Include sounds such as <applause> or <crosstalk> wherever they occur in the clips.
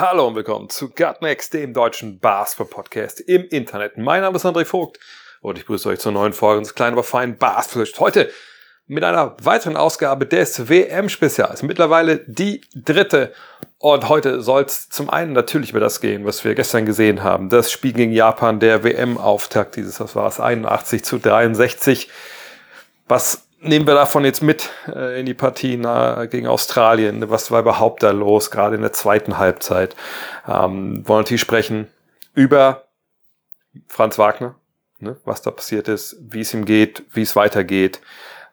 Hallo und willkommen zu Gutnext, dem deutschen Basketball-Podcast im Internet. Mein Name ist André Vogt und ich begrüße euch zur neuen Folge unseres kleinen, aber feinen Basketball. Heute mit einer weiteren Ausgabe des WM-Spezials. Mittlerweile die dritte. Und heute soll es zum einen natürlich über das gehen, was wir gestern gesehen haben. Das Spiel gegen Japan, der WM-Auftakt dieses, was war es, 81 zu 63. Was nehmen wir davon jetzt mit äh, in die Partie na, gegen Australien? Was war überhaupt da los, gerade in der zweiten Halbzeit? Ähm, wollen natürlich sprechen über Franz Wagner, ne, was da passiert ist, wie es ihm geht, wie es weitergeht.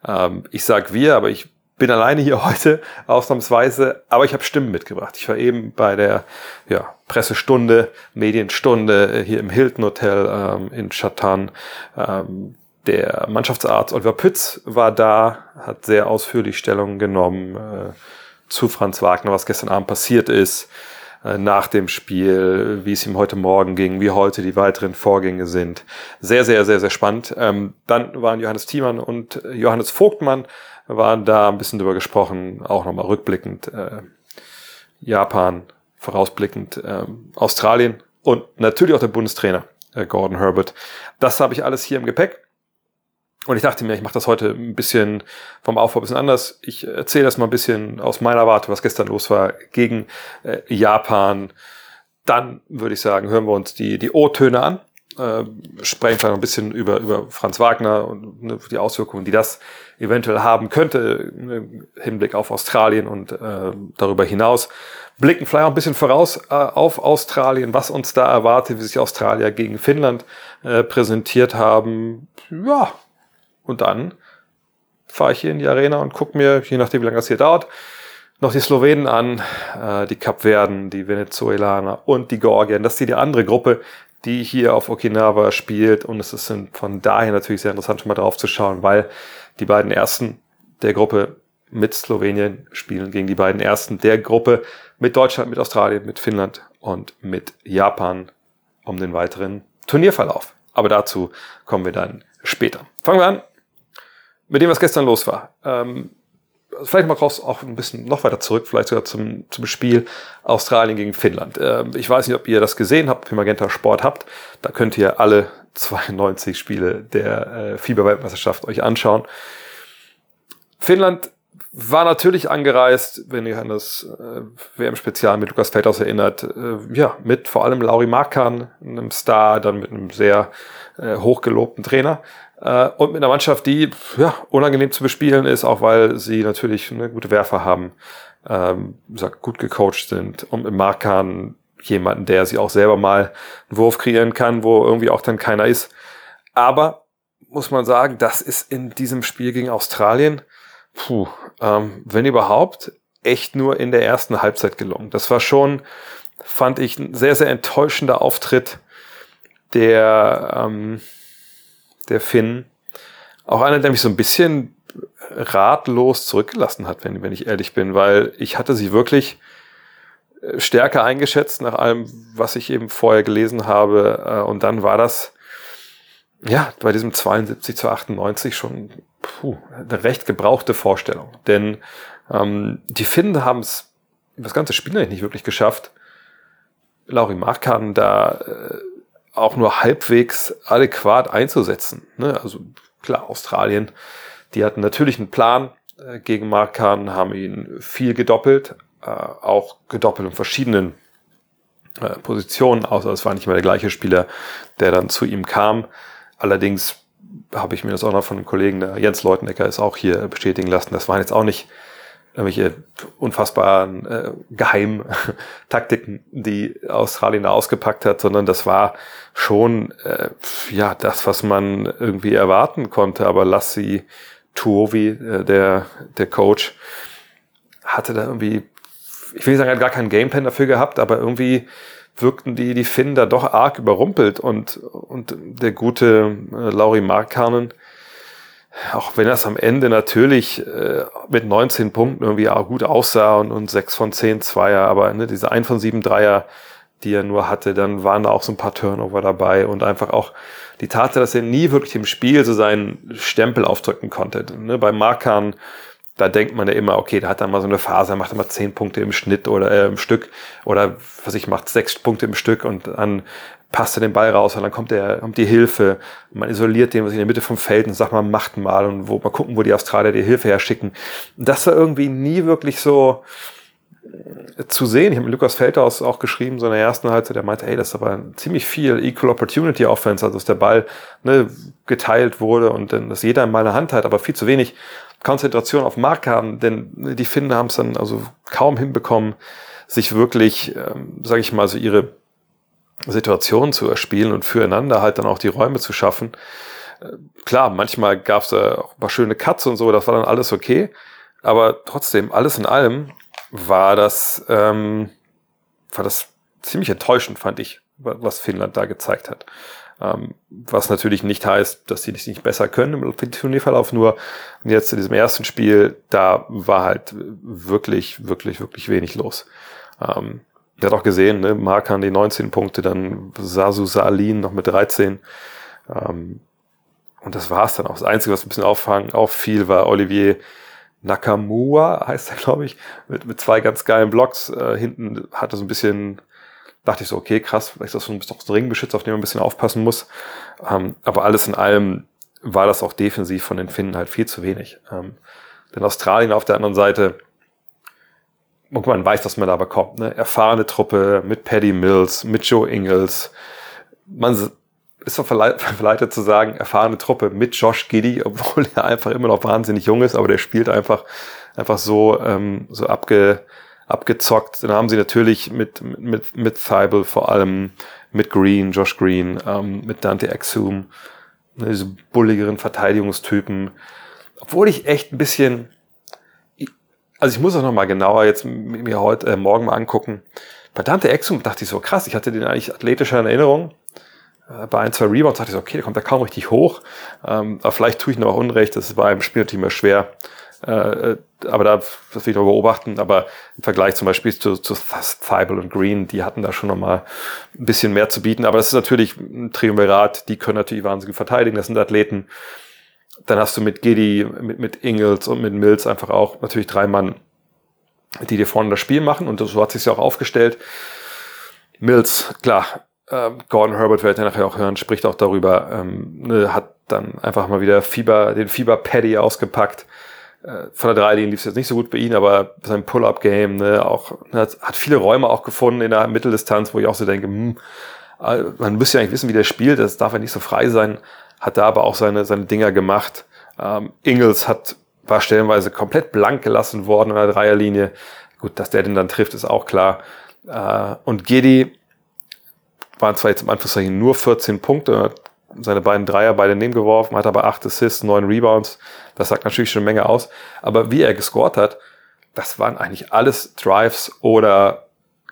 Ähm, ich sag wir, aber ich bin alleine hier <laughs> heute, ausnahmsweise, aber ich habe Stimmen mitgebracht. Ich war eben bei der ja, Pressestunde, Medienstunde äh, hier im Hilton Hotel ähm, in Chatan. Ähm, der Mannschaftsarzt Oliver Pütz war da, hat sehr ausführlich Stellung genommen äh, zu Franz Wagner, was gestern Abend passiert ist, äh, nach dem Spiel, wie es ihm heute Morgen ging, wie heute die weiteren Vorgänge sind. Sehr, sehr, sehr, sehr spannend. Ähm, dann waren Johannes Thiemann und Johannes Vogtmann waren da ein bisschen drüber gesprochen, auch nochmal rückblickend äh, Japan, vorausblickend äh, Australien und natürlich auch der Bundestrainer äh, Gordon Herbert. Das habe ich alles hier im Gepäck. Und ich dachte mir, ich mache das heute ein bisschen vom Aufbau ein bisschen anders. Ich erzähle das mal ein bisschen aus meiner Warte, was gestern los war gegen äh, Japan. Dann würde ich sagen, hören wir uns die, die O-Töne an. Äh, sprechen vielleicht noch ein bisschen über, über Franz Wagner und ne, die Auswirkungen, die das eventuell haben könnte im Hinblick auf Australien und äh, darüber hinaus. Blicken vielleicht auch ein bisschen voraus äh, auf Australien, was uns da erwartet, wie sich Australier gegen Finnland äh, präsentiert haben. Ja, und dann fahre ich hier in die Arena und gucke mir, je nachdem wie lange das hier dauert, noch die Slowenen an, äh, die Kapverden, die Venezuelaner und die Georgien. Das ist die, die andere Gruppe, die hier auf Okinawa spielt. Und es ist von daher natürlich sehr interessant, schon mal drauf zu schauen, weil die beiden ersten der Gruppe mit Slowenien spielen gegen die beiden ersten der Gruppe mit Deutschland, mit Australien, mit Finnland und mit Japan um den weiteren Turnierverlauf. Aber dazu kommen wir dann später. Fangen wir an mit dem, was gestern los war. Ähm, vielleicht mal raus auch ein bisschen noch weiter zurück, vielleicht sogar zum, zum Spiel Australien gegen Finnland. Ähm, ich weiß nicht, ob ihr das gesehen habt, ob ihr Magenta Sport habt. Da könnt ihr alle <laughs> 92 Spiele der äh, FIBA-Weltmeisterschaft euch anschauen. Finnland war natürlich angereist, wenn ihr an das äh, WM-Spezial mit Lukas Feldhaus erinnert, äh, ja, mit vor allem Lauri Markan, einem Star, dann mit einem sehr äh, hochgelobten Trainer. Äh, und mit einer Mannschaft, die ja, unangenehm zu bespielen ist, auch weil sie natürlich eine gute Werfer haben, ähm, gut gecoacht sind und mit Markan jemanden, der sie auch selber mal einen Wurf kreieren kann, wo irgendwie auch dann keiner ist. Aber muss man sagen, das ist in diesem Spiel gegen Australien, puh, ähm, wenn überhaupt, echt nur in der ersten Halbzeit gelungen. Das war schon, fand ich, ein sehr, sehr enttäuschender Auftritt der, ähm, der Finn. Auch einer, der mich so ein bisschen ratlos zurückgelassen hat, wenn, wenn ich ehrlich bin, weil ich hatte sie wirklich äh, stärker eingeschätzt nach allem, was ich eben vorher gelesen habe. Äh, und dann war das, ja, bei diesem 72 zu 98 schon puh, eine recht gebrauchte Vorstellung. Denn ähm, die Finnen haben es das ganze Spiel nicht wirklich geschafft, Lauri Markan da äh, auch nur halbwegs adäquat einzusetzen. Ne? Also klar, Australien, die hatten natürlich einen Plan äh, gegen Markan, haben ihn viel gedoppelt, äh, auch gedoppelt in verschiedenen äh, Positionen, außer es war nicht mehr der gleiche Spieler, der dann zu ihm kam. Allerdings habe ich mir das auch noch von einem Kollegen, der Jens Leutenecker ist auch hier bestätigen lassen. Das waren jetzt auch nicht irgendwelche unfassbaren äh, Geheimtaktiken, <laughs> die Australien ausgepackt hat, sondern das war schon äh, ja das, was man irgendwie erwarten konnte. Aber Lassi Tuovi, äh, der der Coach, hatte da irgendwie, ich will nicht sagen, hat gar keinen Gameplan dafür gehabt, aber irgendwie wirkten die, die Finnen da doch arg überrumpelt und, und der gute äh, Lauri Markkanen, auch wenn es am Ende natürlich äh, mit 19 Punkten irgendwie auch gut aussah und, und 6 von 10 Zweier, aber ne, diese 1 von 7 Dreier, die er nur hatte, dann waren da auch so ein paar Turnover dabei und einfach auch die Tatsache, dass er nie wirklich im Spiel so seinen Stempel aufdrücken konnte. Ne, bei Markan, da denkt man ja immer, okay, da hat er mal so eine Phase, er macht immer zehn Punkte im Schnitt oder äh, im Stück oder was ich macht sechs Punkte im Stück und dann passt er den Ball raus und dann kommt er, kommt die Hilfe. Man isoliert den, was in der Mitte vom Feld und sagt man, macht mal und wo, mal gucken, wo die Australier die Hilfe herschicken. Das war irgendwie nie wirklich so, zu sehen. Ich habe mit Lukas Feldhaus auch geschrieben, so in der ersten Halbzeit, der meinte, hey, das ist aber ziemlich viel Equal Opportunity Offense, also dass der Ball ne, geteilt wurde und dann, dass jeder mal eine Hand hat, aber viel zu wenig Konzentration auf Mark haben, denn die Finnen haben es dann also kaum hinbekommen, sich wirklich, ähm, sage ich mal, so ihre Situation zu erspielen und füreinander halt dann auch die Räume zu schaffen. Äh, klar, manchmal gab es da auch ein paar schöne Cuts und so, das war dann alles okay. Aber trotzdem, alles in allem war das, ähm, war das ziemlich enttäuschend, fand ich, was Finnland da gezeigt hat. Ähm, was natürlich nicht heißt, dass sie das nicht besser können im Turnierverlauf, nur jetzt in diesem ersten Spiel, da war halt wirklich, wirklich, wirklich wenig los. Ähm, ihr habt auch gesehen, ne, Markan die 19 Punkte, dann Sasu Salin noch mit 13. Ähm, und das war's dann auch. Das Einzige, was ein bisschen auffangen, auffiel, war Olivier Nakamura heißt er, glaube ich, mit, mit zwei ganz geilen Blocks. Äh, hinten hatte so ein bisschen, dachte ich so, okay, krass, vielleicht ist das so ein, bisschen so ein Ringbeschützer, auf den man ein bisschen aufpassen muss. Ähm, aber alles in allem war das auch defensiv von den Finnen halt viel zu wenig. Ähm, denn Australien auf der anderen Seite, man weiß, was man da bekommt. Ne? Erfahrene Truppe mit Paddy Mills, mit Joe Ingles. Man ist doch <laughs> verleitet zu sagen, erfahrene Truppe mit Josh Giddy, obwohl er einfach immer noch wahnsinnig jung ist, aber der spielt einfach, einfach so, ähm, so abge, abgezockt. Dann haben sie natürlich mit, mit, mit Thibault vor allem, mit Green, Josh Green, ähm, mit Dante Exum, ne, diese bulligeren Verteidigungstypen. Obwohl ich echt ein bisschen, also ich muss auch noch mal genauer jetzt mir heute, äh, morgen mal angucken. Bei Dante Exum dachte ich so, krass, ich hatte den eigentlich athletischer in Erinnerung äh, bei ein, zwei Rebounds dachte ich so, okay, der kommt da kaum richtig hoch. Ähm, aber vielleicht tue ich noch Unrecht, das war im Spiel natürlich mehr schwer. Äh, äh, aber da, das will ich noch beobachten. Aber im Vergleich zum Beispiel zu, zu Thibault und Green, die hatten da schon nochmal ein bisschen mehr zu bieten. Aber das ist natürlich ein Triumvirat, die können natürlich wahnsinnig verteidigen, das sind Athleten. Dann hast du mit Giddy, mit, mit Ingles und mit Mills einfach auch natürlich drei Mann, die dir vorne das Spiel machen. Und so hat sich ja auch aufgestellt. Mills, klar, ähm, Gordon Herbert werdet ihr nachher auch hören, spricht auch darüber, ähm, ne, hat dann einfach mal wieder Fieber, den Fieber-Paddy ausgepackt. Äh, von der Dreilinie lief es jetzt nicht so gut bei ihm, aber sein Pull-Up-Game, ne, auch, ne, hat, hat viele Räume auch gefunden in der Mitteldistanz, wo ich auch so denke, hm, äh, man müsste ja eigentlich wissen, wie der spielt, das darf ja nicht so frei sein, hat da aber auch seine, seine Dinger gemacht. Ähm, Ingles hat, war stellenweise komplett blank gelassen worden in der Dreierlinie. Gut, dass der den dann trifft, ist auch klar. Äh, und Gedi, waren zwar jetzt im Anführungszeichen nur 14 Punkte, seine beiden Dreier beide nebengeworfen, hat aber acht Assists, neun Rebounds. Das sagt natürlich schon eine Menge aus. Aber wie er gescored hat, das waren eigentlich alles Drives oder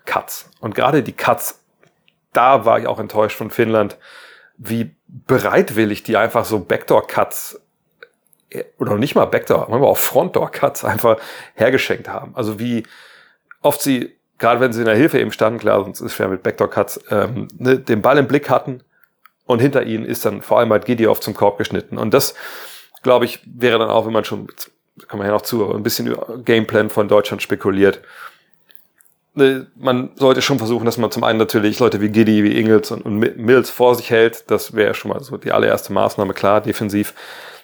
Cuts. Und gerade die Cuts, da war ich auch enttäuscht von Finnland, wie bereitwillig die einfach so Backdoor-Cuts äh, oder nicht mal Backdoor, manchmal auch Frontdoor-Cuts einfach hergeschenkt haben. Also wie oft sie gerade wenn sie in der Hilfe eben standen, klar, sonst ist es schwer mit Backdoor-Cuts, ähm, ne, den Ball im Blick hatten und hinter ihnen ist dann vor allem halt Gideoff zum Korb geschnitten. Und das, glaube ich, wäre dann auch, wenn man schon, kann man ja noch zu, ein bisschen über Gameplan von Deutschland spekuliert. Ne, man sollte schon versuchen, dass man zum einen natürlich Leute wie Giddy, wie Ingels und, und Mills vor sich hält. Das wäre schon mal so die allererste Maßnahme, klar, defensiv.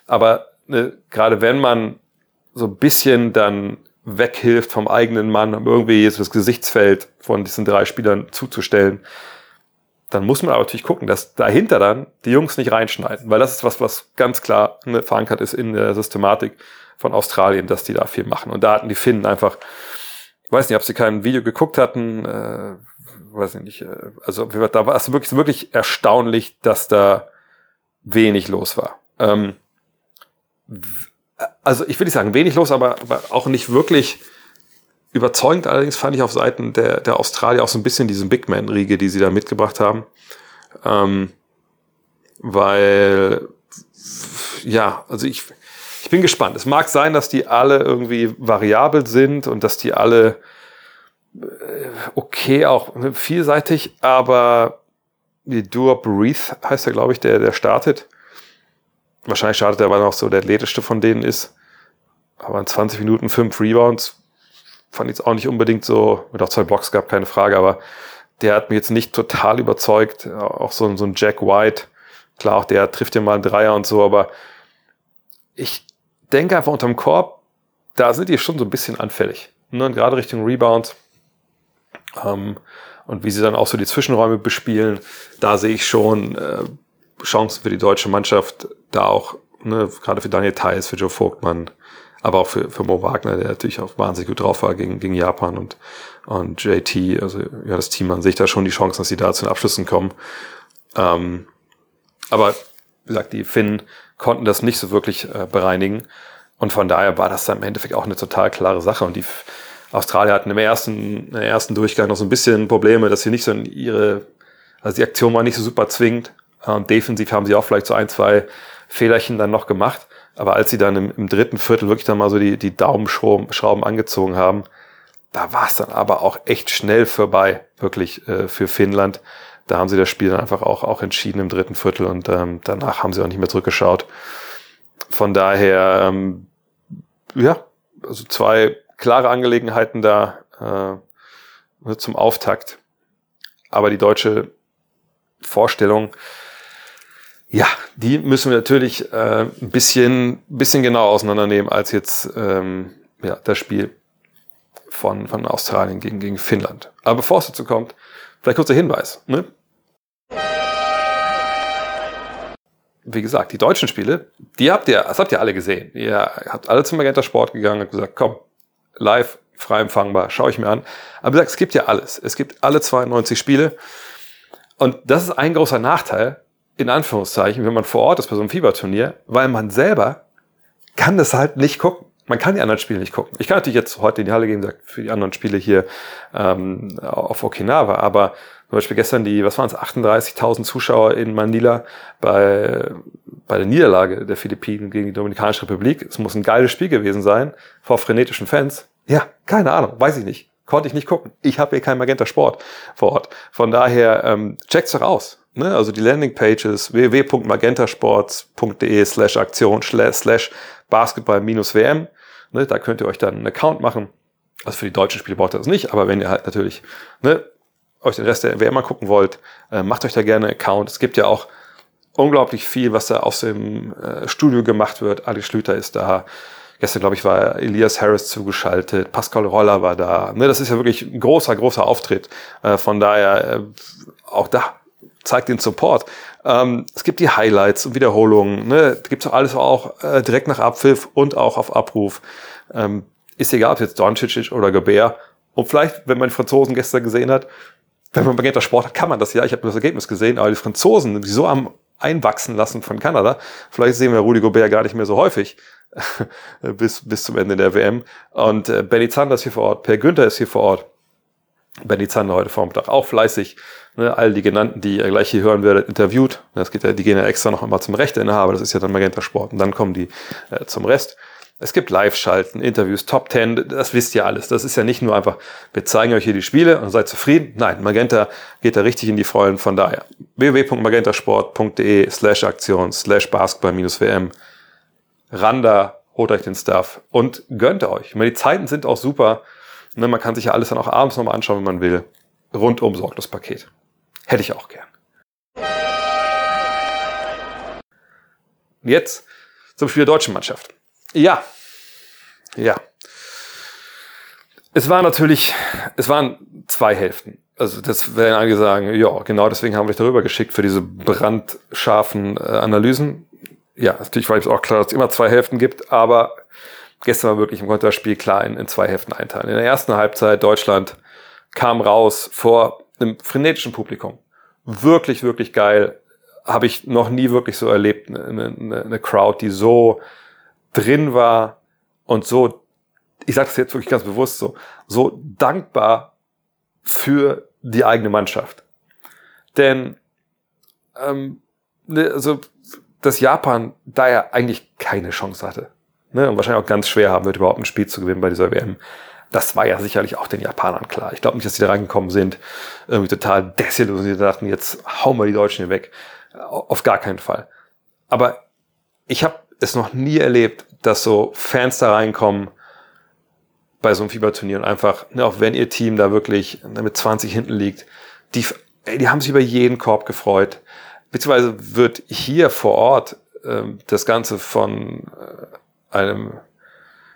Aber ne, gerade wenn man so ein bisschen dann weghilft vom eigenen Mann, um irgendwie so das Gesichtsfeld von diesen drei Spielern zuzustellen, dann muss man aber natürlich gucken, dass dahinter dann die Jungs nicht reinschneiden, weil das ist was, was ganz klar ne, verankert ist in der Systematik von Australien, dass die da viel machen. Und da hatten die Finnen einfach, weiß nicht, ob sie kein Video geguckt hatten, äh, weiß ich nicht, äh, also da war es wirklich, wirklich erstaunlich, dass da wenig los war. Ähm, also ich will nicht sagen wenig los, aber, aber auch nicht wirklich überzeugend allerdings fand ich auf Seiten der, der Australier auch so ein bisschen diesen Big Man-Riege, die sie da mitgebracht haben. Ähm, weil, ja, also ich, ich bin gespannt. Es mag sein, dass die alle irgendwie variabel sind und dass die alle äh, okay auch vielseitig, aber die Dua Breathe heißt er, glaube ich, der, der startet. Wahrscheinlich startet er, weil er noch so der athletischste von denen ist. Aber in 20 Minuten fünf Rebounds fand ich es auch nicht unbedingt so, mit auch zwei Blocks gab, keine Frage, aber der hat mich jetzt nicht total überzeugt. Auch so, so ein Jack White, klar, auch der trifft ja mal einen Dreier und so, aber ich denke einfach unterm Korb, da sind die schon so ein bisschen anfällig. Ne? Gerade Richtung Rebounds. Ähm, und wie sie dann auch so die Zwischenräume bespielen, da sehe ich schon äh, Chancen für die deutsche Mannschaft, da auch, ne, gerade für Daniel Theiss, für Joe Vogtmann, aber auch für, für Mo Wagner, der natürlich auch wahnsinnig gut drauf war gegen, gegen Japan und, und JT, also ja, das Team an sich da schon die Chancen, dass sie da zu den Abschlüssen kommen. Ähm, aber wie gesagt, die Finnen konnten das nicht so wirklich äh, bereinigen. Und von daher war das dann im Endeffekt auch eine total klare Sache. Und die Australier hatten im ersten, im ersten Durchgang noch so ein bisschen Probleme, dass sie nicht so in ihre, also die Aktion war nicht so super zwingend. Und defensiv haben sie auch vielleicht so ein, zwei Fehlerchen dann noch gemacht. Aber als sie dann im, im dritten Viertel wirklich dann mal so die, die Daumenschrauben angezogen haben, da war es dann aber auch echt schnell vorbei, wirklich äh, für Finnland. Da haben sie das Spiel dann einfach auch, auch entschieden im dritten Viertel und ähm, danach haben sie auch nicht mehr zurückgeschaut. Von daher, ähm, ja, also zwei klare Angelegenheiten da äh, zum Auftakt. Aber die deutsche Vorstellung, ja, die müssen wir natürlich äh, ein bisschen, bisschen genau auseinandernehmen als jetzt ähm, ja, das Spiel von, von Australien gegen, gegen Finnland. Aber bevor es dazu kommt, vielleicht kurzer Hinweis. Ne? Wie gesagt, die deutschen Spiele, die habt ihr, das habt ihr alle gesehen. Ihr habt alle zum Magenta Sport gegangen und gesagt, komm, live, frei empfangbar, schaue ich mir an. Aber wie gesagt, es gibt ja alles. Es gibt alle 92 Spiele. Und das ist ein großer Nachteil, in Anführungszeichen, wenn man vor Ort ist bei so einem Fieberturnier, weil man selber kann das halt nicht gucken. Man kann die anderen Spiele nicht gucken. Ich kann natürlich jetzt heute in die Halle gehen, für die anderen Spiele hier ähm, auf Okinawa, aber zum Beispiel gestern die, was waren es, 38.000 Zuschauer in Manila bei, bei der Niederlage der Philippinen gegen die Dominikanische Republik. Es muss ein geiles Spiel gewesen sein, vor frenetischen Fans. Ja, keine Ahnung, weiß ich nicht. Konnte ich nicht gucken. Ich habe hier kein Magenta Sport vor Ort. Von daher, ähm, checkt's doch aus. Ne, also die Landingpages www.magentasports.de slash Aktion slash Basketball minus WM. Ne, da könnt ihr euch dann einen Account machen. Also für die deutschen Spiele braucht ihr das nicht, aber wenn ihr halt natürlich ne, euch den Rest der WM gucken wollt, äh, macht euch da gerne einen Account. Es gibt ja auch unglaublich viel, was da aus dem äh, Studio gemacht wird. Alex Schlüter ist da. Gestern, glaube ich, war Elias Harris zugeschaltet. Pascal Roller war da. Ne, das ist ja wirklich ein großer, großer Auftritt. Äh, von daher, äh, auch da zeigt den Support. Ähm, es gibt die Highlights und Wiederholungen. Ne? Da gibt's alles auch äh, direkt nach Abpfiff und auch auf Abruf. Ähm, ist egal, ob jetzt Doncic oder Gobert. Und vielleicht, wenn man die Franzosen gestern gesehen hat, wenn man Magenta Sport hat, kann man das ja. Ich habe das Ergebnis gesehen, aber die Franzosen, die so am Einwachsen lassen von Kanada, vielleicht sehen wir Rudi Gobert gar nicht mehr so häufig <laughs> bis, bis zum Ende der WM. Und äh, Benny Zander ist hier vor Ort, Per Günther ist hier vor Ort. Benny Zander heute Vormittag auch fleißig. Ne, all die genannten, die ihr gleich hier hören werdet, interviewt. Das geht ja, die gehen ja extra noch einmal zum Rechteinhaber, das ist ja dann Magenta Sport. Und dann kommen die äh, zum Rest. Es gibt Live-Schalten, Interviews, Top Ten, das wisst ihr alles. Das ist ja nicht nur einfach, wir zeigen euch hier die Spiele und seid zufrieden. Nein, Magenta geht da richtig in die Vollen. Von daher www.magentasport.de slash Aktion slash Basketball minus WM. Randa, holt euch den Stuff und gönnt euch. Die Zeiten sind auch super. Ne, man kann sich ja alles dann auch abends nochmal anschauen, wenn man will. Rundum sorglos Paket. Hätte ich auch gern. Jetzt zum Spiel der deutschen Mannschaft. Ja, ja. Es war natürlich, es waren zwei Hälften. Also das werden einige sagen, ja, genau deswegen haben wir dich darüber geschickt für diese brandscharfen äh, Analysen. Ja, natürlich war es auch klar, dass es immer zwei Hälften gibt, aber gestern war wirklich im Konterspiel klar in, in zwei Hälften einteilen. In der ersten Halbzeit Deutschland kam raus vor einem frenetischen Publikum. Wirklich, wirklich geil. Habe ich noch nie wirklich so erlebt. Eine, eine, eine Crowd, die so drin war und so, ich sage das jetzt wirklich ganz bewusst so, so dankbar für die eigene Mannschaft. Denn ähm, ne, also dass Japan da ja eigentlich keine Chance hatte. Ne, und wahrscheinlich auch ganz schwer haben wird, überhaupt ein Spiel zu gewinnen bei dieser WM. Das war ja sicherlich auch den Japanern klar. Ich glaube nicht, dass sie da reingekommen sind, irgendwie total desillusioniert dachten, jetzt hauen wir die Deutschen hier weg. Auf gar keinen Fall. Aber ich habe es noch nie erlebt, dass so Fans da reinkommen bei so einem Fieberturnier und einfach, ne, auch wenn ihr Team da wirklich mit 20 hinten liegt, die, ey, die haben sich über jeden Korb gefreut. Beziehungsweise wird hier vor Ort ähm, das Ganze von äh, einem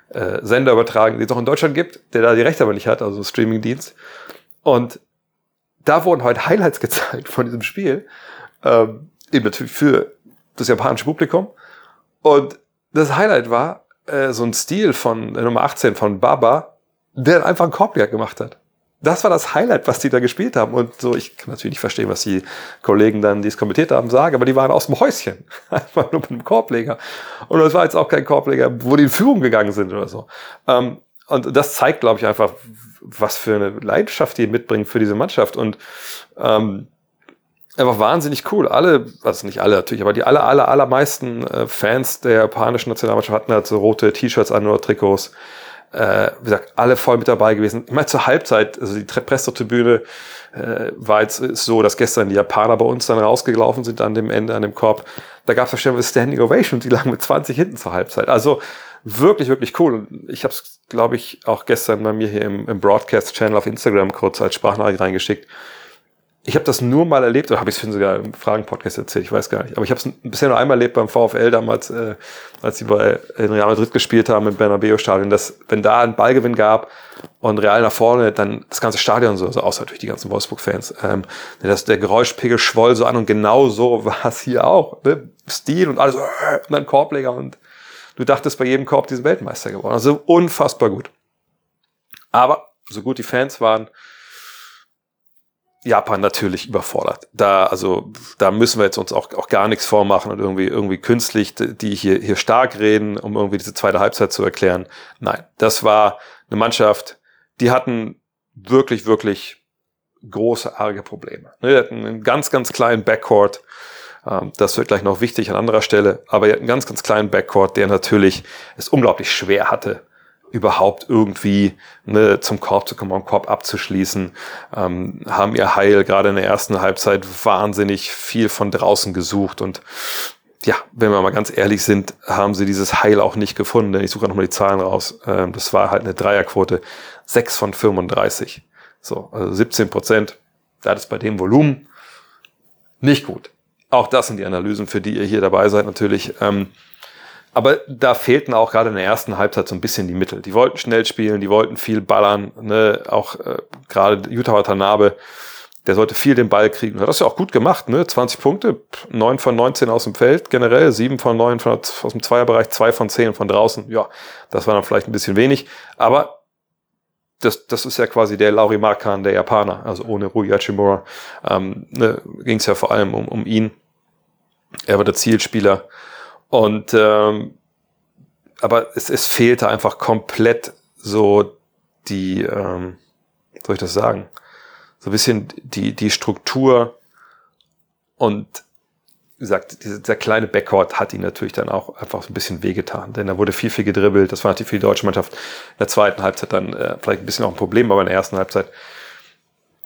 äh, Sender übertragen, den es auch in Deutschland gibt, der da die Rechte aber nicht hat, also Streamingdienst. Und da wurden heute Highlights <laughs> gezeigt von diesem Spiel, ähm, eben natürlich für das japanische Publikum. Und das Highlight war äh, so ein Stil von der Nummer 18 von Baba, der einfach einen Korbjagd gemacht hat das war das Highlight, was die da gespielt haben. Und so, ich kann natürlich nicht verstehen, was die Kollegen dann, die es kommentiert haben, sagen, aber die waren aus dem Häuschen. <laughs> Einfach nur mit einem Korbleger. Und das war jetzt auch kein Korbleger, wo die in Führung gegangen sind oder so. Ähm, und das zeigt, glaube ich, einfach, was für eine Leidenschaft die mitbringen für diese Mannschaft. Und ähm, einfach wahnsinnig cool. Alle, also nicht alle natürlich, aber die aller, aller, allermeisten äh, Fans der japanischen Nationalmannschaft hatten halt so rote T-Shirts an oder Trikots äh, wie gesagt, alle voll mit dabei gewesen. Ich meine, zur Halbzeit, also die Pressetribüne äh, war jetzt so, dass gestern die Japaner bei uns dann rausgelaufen sind an dem Ende, an dem Korb. Da gab es schon Standing Ovation, die lagen mit 20 hinten zur Halbzeit. Also wirklich, wirklich cool. Ich habe es, glaube ich, auch gestern bei mir hier im, im Broadcast-Channel auf Instagram kurz als Sprachnachricht reingeschickt ich habe das nur mal erlebt, oder habe ich es sogar im Fragen-Podcast erzählt, ich weiß gar nicht. Aber ich habe es bisher nur einmal erlebt beim VfL damals, äh, als sie bei in Real Madrid gespielt haben im Bernabeu-Stadion, dass wenn da ein Ballgewinn gab und Real nach vorne, dann das ganze Stadion so, so außer durch die ganzen Wolfsburg-Fans, ähm, dass der Geräuschpegel schwoll so an und genau so war es hier auch. Ne? Stil und alles, und dann Korbleger und du dachtest bei jedem Korb diesen Weltmeister geworden. Also unfassbar gut. Aber so gut die Fans waren, Japan natürlich überfordert. Da, also, da müssen wir jetzt uns auch, auch gar nichts vormachen und irgendwie, irgendwie künstlich die hier, hier stark reden, um irgendwie diese zweite Halbzeit zu erklären. Nein, das war eine Mannschaft, die hatten wirklich, wirklich große, arge Probleme. Ne, die hatten einen ganz, ganz kleinen Backcourt. Ähm, das wird gleich noch wichtig an anderer Stelle. Aber die hatten einen ganz, ganz kleinen Backcourt, der natürlich es unglaublich schwer hatte, überhaupt irgendwie ne, zum Korb zu kommen, am Korb abzuschließen, ähm, haben ihr Heil gerade in der ersten Halbzeit wahnsinnig viel von draußen gesucht und ja, wenn wir mal ganz ehrlich sind, haben sie dieses Heil auch nicht gefunden, denn ich suche nochmal die Zahlen raus. Ähm, das war halt eine Dreierquote, 6 von 35. So, also 17 Prozent. Da ist bei dem Volumen nicht gut. Auch das sind die Analysen, für die ihr hier dabei seid natürlich. Ähm, aber da fehlten auch gerade in der ersten Halbzeit so ein bisschen die Mittel. Die wollten schnell spielen, die wollten viel ballern. Ne? Auch äh, gerade Utah Watanabe, der sollte viel den Ball kriegen. Hat das ja auch gut gemacht. Ne? 20 Punkte, 9 von 19 aus dem Feld generell, 7 von 9 von, aus dem Zweierbereich, 2 von 10 von draußen. Ja, das war dann vielleicht ein bisschen wenig. Aber das, das ist ja quasi der Lauri Markan der Japaner. Also ohne Rui Hachimura ähm, ne, ging es ja vor allem um, um ihn. Er war der Zielspieler. Und ähm, aber es, es fehlte einfach komplett so die, ähm, soll ich das sagen, so ein bisschen die, die Struktur. Und wie gesagt, dieser, kleine Backcourt hat ihn natürlich dann auch einfach so ein bisschen wehgetan, denn da wurde viel, viel gedribbelt. Das war natürlich für die deutsche Mannschaft in der zweiten Halbzeit dann äh, vielleicht ein bisschen auch ein Problem, aber in der ersten Halbzeit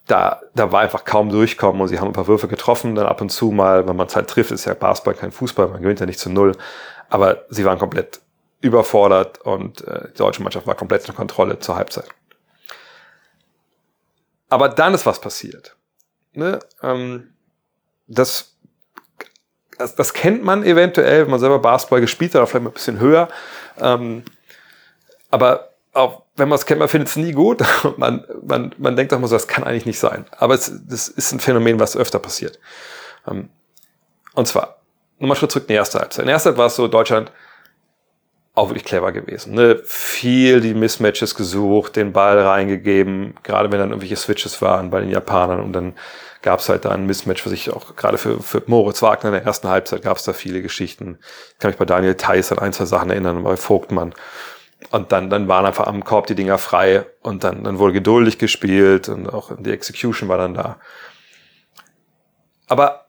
da, da war einfach kaum durchkommen und sie haben ein paar Würfe getroffen, dann ab und zu mal, wenn man es halt trifft, ist ja Basketball kein Fußball, man gewinnt ja nicht zu null, aber sie waren komplett überfordert und äh, die deutsche Mannschaft war komplett in Kontrolle zur Halbzeit. Aber dann ist was passiert. Ne? Ähm, das, das, das kennt man eventuell, wenn man selber Basketball gespielt hat, oder vielleicht ein bisschen höher. Ähm, aber auch wenn man es kennt, man findet es nie gut. <laughs> man, man, man denkt auch mal so, das kann eigentlich nicht sein. Aber es, das ist ein Phänomen, was öfter passiert. Ähm, und zwar, nochmal Schritt zurück in die erste Halbzeit. In der ersten Halbzeit war es so, Deutschland auch wirklich clever gewesen. Ne? Viel die Mismatches gesucht, den Ball reingegeben, gerade wenn dann irgendwelche Switches waren bei den Japanern und dann gab es halt da ein Mismatch, was ich auch gerade für, für Moritz Wagner in der ersten Halbzeit gab es da viele Geschichten. Ich kann mich bei Daniel Theiss an ein, zwei Sachen erinnern, bei Vogtmann Und dann, dann waren einfach am Korb die Dinger frei und dann, dann wurde geduldig gespielt und auch die Execution war dann da. Aber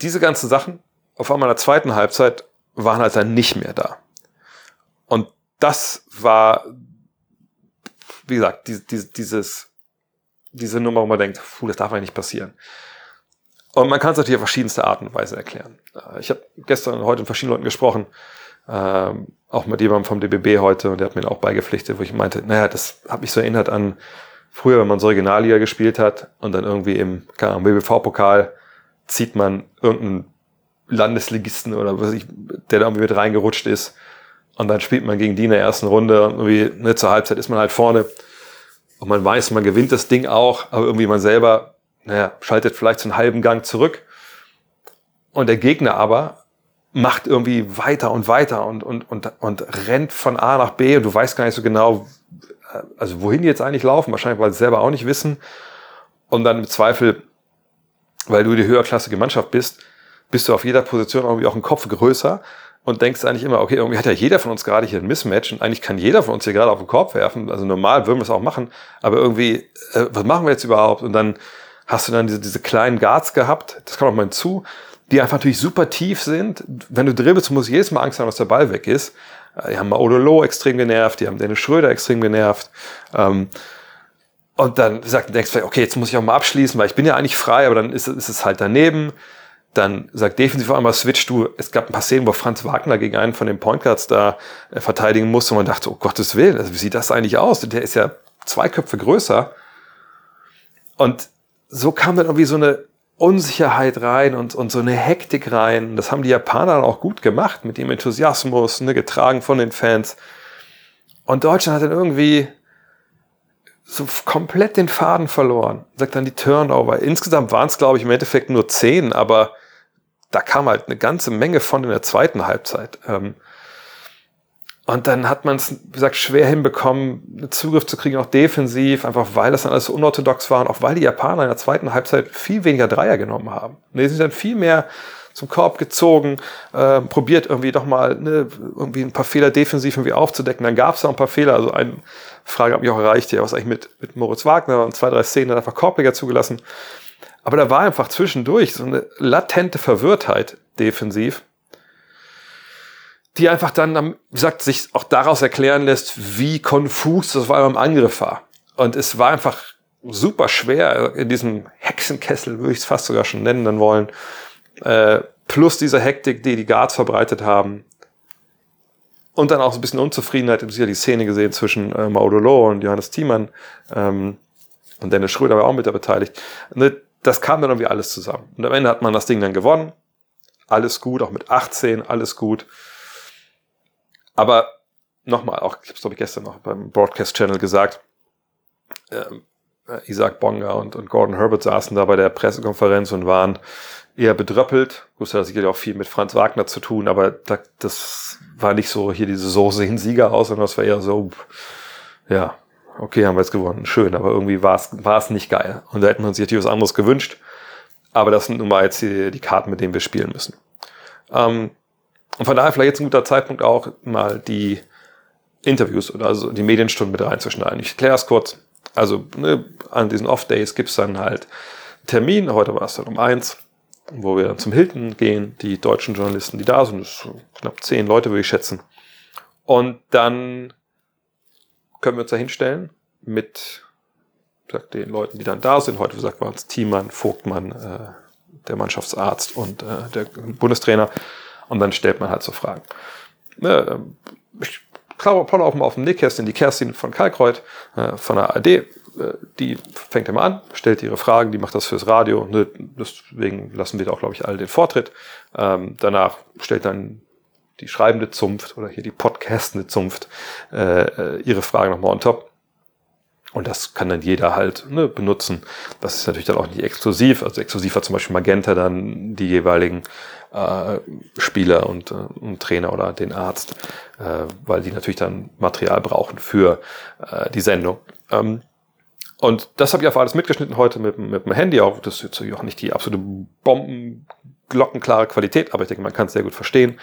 diese ganzen Sachen auf einmal in der zweiten Halbzeit waren halt dann nicht mehr da. Und das war, wie gesagt, dieses, dieses, diese Nummer, wo man denkt, puh, das darf eigentlich nicht passieren. Und man kann es natürlich auf verschiedenste Arten und Weise erklären. Ich habe gestern und heute mit verschiedenen Leuten gesprochen, ähm, auch mit jemandem vom DBB heute, und der hat mir auch beigepflichtet, wo ich meinte, naja, das hat mich so erinnert an früher, wenn man so Regionalliga gespielt hat und dann irgendwie im BBV-Pokal zieht man irgendeinen Landesligisten oder was ich, der da irgendwie mit reingerutscht ist. Und dann spielt man gegen die in der ersten Runde und irgendwie ne, zur Halbzeit ist man halt vorne. Und man weiß, man gewinnt das Ding auch, aber irgendwie man selber, naja, schaltet vielleicht so einen halben Gang zurück. Und der Gegner aber macht irgendwie weiter und weiter und, und, und, und rennt von A nach B und du weißt gar nicht so genau, also wohin die jetzt eigentlich laufen, wahrscheinlich, weil sie selber auch nicht wissen. Und dann im Zweifel, weil du die höherklassige Mannschaft bist, bist du auf jeder Position irgendwie auch einen Kopf größer und denkst eigentlich immer, okay, irgendwie hat ja jeder von uns gerade hier ein Mismatch und eigentlich kann jeder von uns hier gerade auf den Korb werfen. Also normal würden wir es auch machen, aber irgendwie, äh, was machen wir jetzt überhaupt? Und dann hast du dann diese, diese kleinen Guards gehabt, das kommt auch mal hinzu, die einfach natürlich super tief sind. Wenn du dribbelst, musst du jedes Mal Angst haben, dass der Ball weg ist. Die haben Odolo extrem genervt, die haben Dennis Schröder extrem genervt. Ähm, und dann sagt, denkst du, okay, jetzt muss ich auch mal abschließen, weil ich bin ja eigentlich frei, aber dann ist, ist es halt daneben. Dann sagt defensiv einmal switch du. Es gab ein paar Szenen, wo Franz Wagner gegen einen von den Point Guards da äh, verteidigen musste und man dachte, oh Gottes Willen, also wie sieht das eigentlich aus? Der ist ja zwei Köpfe größer. Und so kam dann irgendwie so eine Unsicherheit rein und, und so eine Hektik rein. Das haben die Japaner dann auch gut gemacht mit dem Enthusiasmus, ne, getragen von den Fans. Und Deutschland hat dann irgendwie so komplett den Faden verloren. Sagt dann die Turnover. Insgesamt waren es, glaube ich, im Endeffekt nur zehn, aber da kam halt eine ganze Menge von in der zweiten Halbzeit. Ähm, und dann hat man es, wie gesagt, schwer hinbekommen, Zugriff zu kriegen, auch defensiv, einfach weil das dann alles unorthodox war und auch weil die Japaner in der zweiten Halbzeit viel weniger Dreier genommen haben. Und die sind dann viel mehr zum Korb gezogen, äh, probiert irgendwie doch mal ne, irgendwie ein paar Fehler defensiv irgendwie aufzudecken. Dann gab es da ein paar Fehler. Also eine Frage hat mich auch erreicht, ja, was eigentlich mit, mit Moritz Wagner und zwei, drei Szenen einfach Korbleger zugelassen. Aber da war einfach zwischendurch so eine latente Verwirrtheit defensiv, die einfach dann, wie gesagt, sich auch daraus erklären lässt, wie konfus das war beim Angriff war. Und es war einfach super schwer in diesem Hexenkessel, würde ich es fast sogar schon nennen dann wollen, äh, plus diese Hektik, die die Guards verbreitet haben. Und dann auch so ein bisschen Unzufriedenheit. Hast ja die Szene gesehen zwischen äh, Maudolo und Johannes Thiemann. Ähm, und Dennis Schröder war auch mit da beteiligt. Ne, das kam dann irgendwie alles zusammen. Und am Ende hat man das Ding dann gewonnen. Alles gut, auch mit 18, alles gut. Aber nochmal, auch, ich habe es glaube ich gestern noch beim Broadcast Channel gesagt, ähm, Isaac Bonga und, und Gordon Herbert saßen da bei der Pressekonferenz und waren eher bedröppelt. Gut, das hat sicherlich auch viel mit Franz Wagner zu tun, aber da, das war nicht so hier diese so sehen Sieger aus, sondern das war eher so, ja, okay, haben wir jetzt gewonnen, schön, aber irgendwie war es war es nicht geil. Und da hätten wir uns natürlich was anderes gewünscht. Aber das sind nun mal jetzt die, die Karten, mit denen wir spielen müssen. Ähm, und von daher vielleicht jetzt ein guter Zeitpunkt auch mal die Interviews oder also die Medienstunden mit reinzuschneiden. Ich erkläre es kurz. Also ne, an diesen Off-Days gibt's dann halt Termin. Heute war es dann um eins wo wir dann zum Hilton gehen, die deutschen Journalisten, die da sind, das sind knapp zehn Leute, würde ich schätzen. Und dann können wir uns da hinstellen mit sagt, den Leuten, die dann da sind. Heute, wie gesagt, waren es Thiemann, Vogtmann, äh, der Mannschaftsarzt und äh, der Bundestrainer. Und dann stellt man halt so Fragen. Äh, ich plaudere auch mal auf dem Nähkästchen die Kerstin von Kalkreuth äh, von der ARD äh, die fängt immer an, stellt ihre Fragen, die macht das fürs Radio. Ne? Deswegen lassen wir da auch, glaube ich, alle den Vortritt. Ähm, danach stellt dann die schreibende Zunft oder hier die podcastende Zunft äh, äh, ihre Fragen nochmal on top. Und das kann dann jeder halt ne, benutzen. Das ist natürlich dann auch nicht exklusiv. Also exklusiv hat zum Beispiel Magenta dann die jeweiligen äh, Spieler und, äh, und Trainer oder den Arzt, äh, weil die natürlich dann Material brauchen für äh, die Sendung. Ähm, und das habe ich auf alles mitgeschnitten heute mit, mit dem Handy auch. Das ist jetzt auch nicht die absolute Bomben, glockenklare Qualität, aber ich denke, man kann es sehr gut verstehen.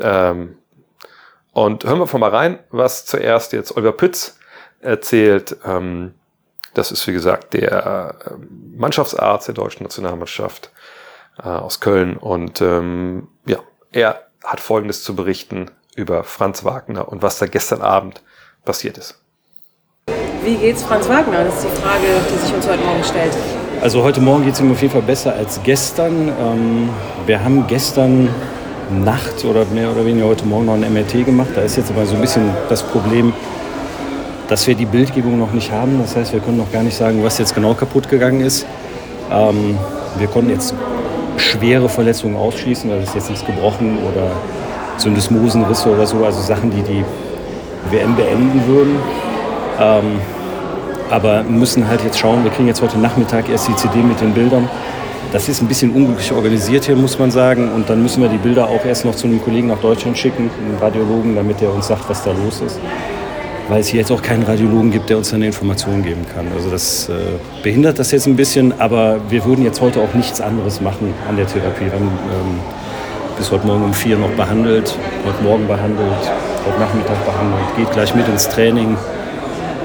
Ähm, Und hören wir von mal rein, was zuerst jetzt Oliver Pütz erzählt. Ähm, das ist, wie gesagt, der äh, Mannschaftsarzt der deutschen Nationalmannschaft äh, aus Köln. Und ähm, ja, er hat Folgendes zu berichten über Franz Wagner und was da gestern Abend passiert ist. Wie geht's Franz Wagner? Das ist die Frage, die sich uns heute Morgen stellt. Also heute Morgen geht es ihm auf jeden Fall besser als gestern. Ähm, wir haben gestern Nacht oder mehr oder weniger heute Morgen noch ein MRT gemacht. Da ist jetzt aber so ein bisschen das Problem, dass wir die Bildgebung noch nicht haben. Das heißt, wir können noch gar nicht sagen, was jetzt genau kaputt gegangen ist. Ähm, wir konnten jetzt schwere Verletzungen ausschließen, also ist jetzt nichts gebrochen oder Syndesmosenrisse oder so, also Sachen, die die WM beenden würden. Ähm, aber müssen halt jetzt schauen, wir kriegen jetzt heute Nachmittag erst die CD mit den Bildern. Das ist ein bisschen unglücklich organisiert hier, muss man sagen. Und dann müssen wir die Bilder auch erst noch zu einem Kollegen nach Deutschland schicken, einen Radiologen, damit er uns sagt, was da los ist. Weil es hier jetzt auch keinen Radiologen gibt, der uns eine Information geben kann. Also das äh, behindert das jetzt ein bisschen, aber wir würden jetzt heute auch nichts anderes machen an der Therapie. Wir haben ähm, bis heute Morgen um vier noch behandelt, heute Morgen behandelt, heute Nachmittag behandelt, geht gleich mit ins Training,